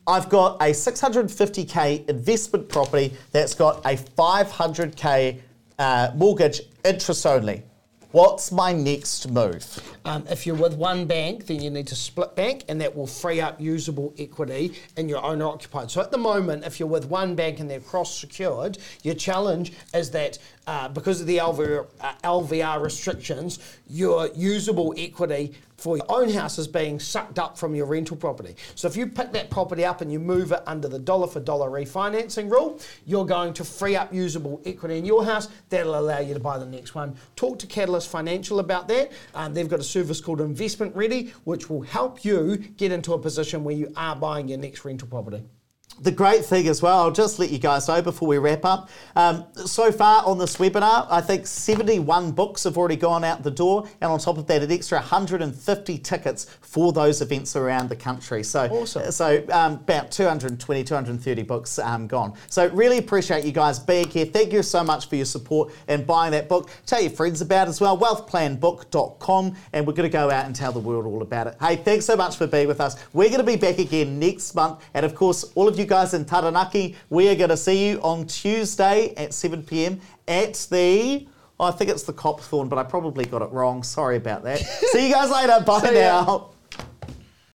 I've got a 650k investment property that's got a 500k uh, mortgage interest only. What's my next move?" Um, if you're with one bank, then you need to split bank, and that will free up usable equity in your owner occupied. So at the moment, if you're with one bank and they're cross secured, your challenge is that uh, because of the LVR, uh, LVR restrictions, your usable equity for your own house is being sucked up from your rental property. So if you pick that property up and you move it under the dollar for dollar refinancing rule, you're going to free up usable equity in your house. That'll allow you to buy the next one. Talk to Catalyst Financial about that. Um, they've got a service called Investment Ready, which will help you get into a position where you are buying your next rental property. The great thing as well, I'll just let you guys know before we wrap up. Um, so far on this webinar, I think 71 books have already gone out the door, and on top of that, an extra 150 tickets for those events around the country. So, Awesome. so um, about 220, 230 books um, gone. So, really appreciate you guys being here. Thank you so much for your support and buying that book. Tell your friends about it as well, wealthplanbook.com, and we're going to go out and tell the world all about it. Hey, thanks so much for being with us. We're going to be back again next month, and of course, all of you guys in Taranaki, we are going to see you on Tuesday at 7 pm at the. I think it's the Copthorne, but I probably got it wrong. Sorry about that. *laughs* see you guys later. Bye now.